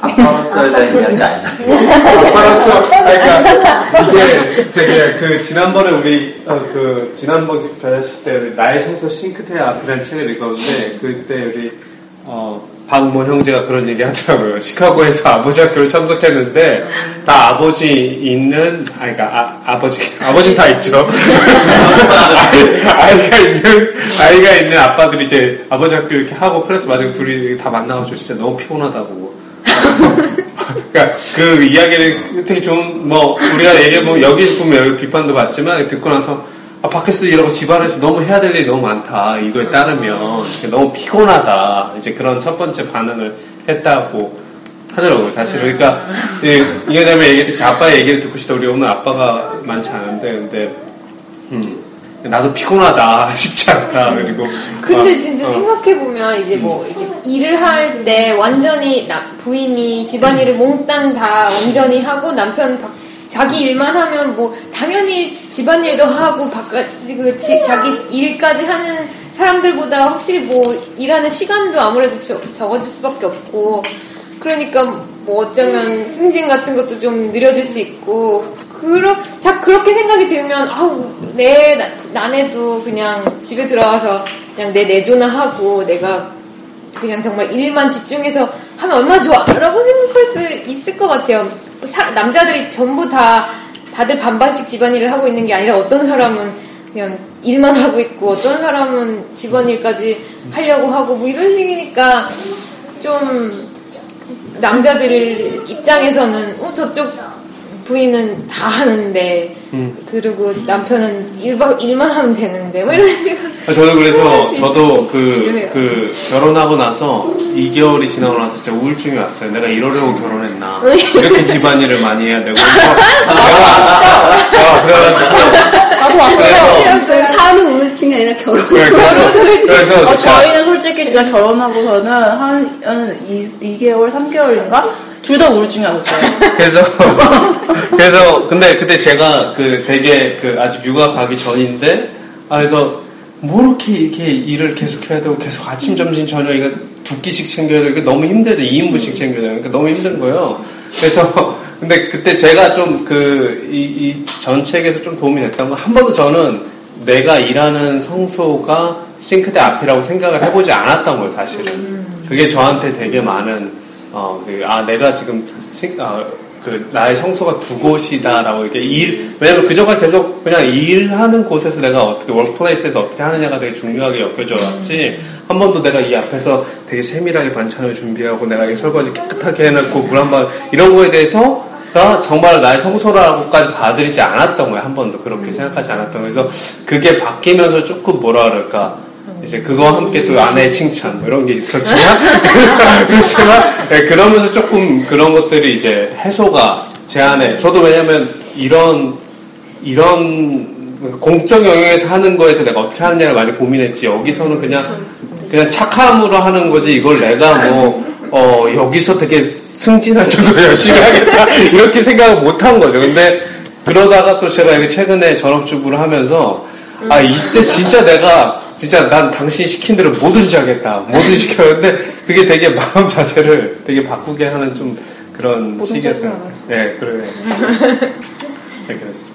아빠로서에 대한 이야기 아니잖아요. 아빠로서 그러니까 이게 되게 그 지난번에 우리 어, 그 지난번 결혼식 때 나의 성서 싱크대 앞이라는 책을 읽었는데 그때 우리 어, 박모 형제가 그런 얘기 하더라고요. 시카고에서 아버지 학교를 참석했는데 다 아버지 있는 아니 그러니까 아, 버지 아버지 다 있죠. 아이- 아이가 있는 아이가 있는 아빠들이 이제 아버지 학교 이렇게 하고 그래서 마지막 둘이 다 만나가지고 진짜 너무 피곤하다고. 그러니까 그 이야기를 되게 좋은 뭐 우리가 얘기해 보면 여기 보면 비판도 받지만 듣고 나서 아, 밖에서도 이러고 집 안에서 너무 해야 될 일이 너무 많다. 이거에 따르면 너무 피곤하다. 이제 그런 첫 번째 반응을 했다고 하더라고요, 사실. 그러니까, 예, 이현자매 얘기했듯이 아빠의 얘기를 듣고 싶다. 우리 오늘 아빠가 많지 않은데, 근데, 음, 나도 피곤하다. 쉽지 않다. 그리고. 근데 어, 진짜 어. 생각해보면 이제 뭐 이렇게 일을 할 때 완전히 나- 부인이 집안일을 몽땅 다 온전히 하고 남편 바- 자기 일만 하면 뭐 당연히 집안일도 하고 바깥 그 지- 자기 일까지 하는 사람들보다 확실히 뭐 일하는 시간도 아무래도 저- 적어질 수밖에 없고 그러니까 뭐 어쩌면 승진 같은 것도 좀 느려질 수 있고 그러 자 그렇게 생각이 들면 아우 내 나- 나네도 그냥 집에 들어가서 그냥 내 내조나 하고 내가 그냥 정말 일만 집중해서 하면 얼마나 좋아라고 생각할 수 있을 것 같아요. 사- 남자들이 전부 다 다들 반반씩 집안일을 하고 있는 게 아니라 어떤 사람은 그냥 일만 하고 있고 어떤 사람은 집안일까지 하려고 하고 뭐 이런 식이니까 좀 남자들 입장에서는 어, 저쪽 부인은 다 하는데 음. 그리고 남편은 일바, 일만 하면 되는데 뭐 이런 식으로 아, 저도 그래서 저도 그. 그 결혼하고 나서 2개월이 지나고 나서 진짜 우울증이 왔어요. 내가 이러려고 결혼했나. 음. 이렇게 집안일을 많이 해야 되고. 아, 그래가지고. 나도 왔어요. 그 산후 우울증이 아니라 결혼. 그래서 어, 진짜 저희는 솔직히 진짜 결혼하고서는 한, 한 2, 2개월, 3개월인가? 둘 다 우울증이 왔었어요. 그래서 그래서 근데 그때 제가 그 되게 그 아직 육아 가기 전인데 아 그래서 뭐 이렇게 이렇게 일을 계속 해야 되고 계속 아침 점심 저녁 이거 두 끼씩 챙겨야 되고 너무 힘들죠 2인분씩 챙겨야 되니까 너무 힘든 거예요. 그래서 근데 그때 제가 좀 그 이 전 책에서 좀 도움이 됐던 건 한 번도 저는 내가 일하는 성소가 싱크대 앞이라고 생각을 해보지 않았던 거예요 사실은. 그게 저한테 되게 많은 어, 그, 아, 내가 지금, 생- 어, 그, 나의 성소가 두 곳이다라고 이렇게 일, 왜냐면 그저가 계속 그냥 일하는 곳에서 내가 어떻게, workplace에서 어떻게 하느냐가 되게 중요하게 엮여져 왔지, 한 번도 내가 이 앞에서 되게 세밀하게 반찬을 준비하고 내가 이 설거지 깨끗하게 해놓고 물 한 번, 이런 거에 대해서 가 정말 나의 성소라고까지 봐드리지 않았던 거예요. 한 번도 그렇게 생각하지 않았던 거예요. 그래서 그게 바뀌면서 조금 뭐라 그럴까. 이제 그거와 함께 또 아내의 칭찬 뭐 이런 게 있었지만 그렇지만 네, 그러면서 조금 그런 것들이 이제 해소가 제 안에 저도 왜냐면 이런 이런 공적 영역에서 하는 거에서 내가 어떻게 하느냐를 많이 고민했지. 여기서는 그냥 그냥 착함으로 하는 거지. 이걸 내가 뭐 어, 여기서 되게 승진할 정도로 열심히 하겠다. 이렇게 생각을 못 한 거죠. 근데 그러다가 또 제가 최근에 전업주부를 하면서 아 이때 진짜 내가 진짜 난 당신 시킨 대로 뭐든지 하겠다 뭐든지 시켰는데 그게 되게 마음 자세를 되게 바꾸게 하는 좀 그런 시기였어요. 네, 그래. 네, 그랬습니다.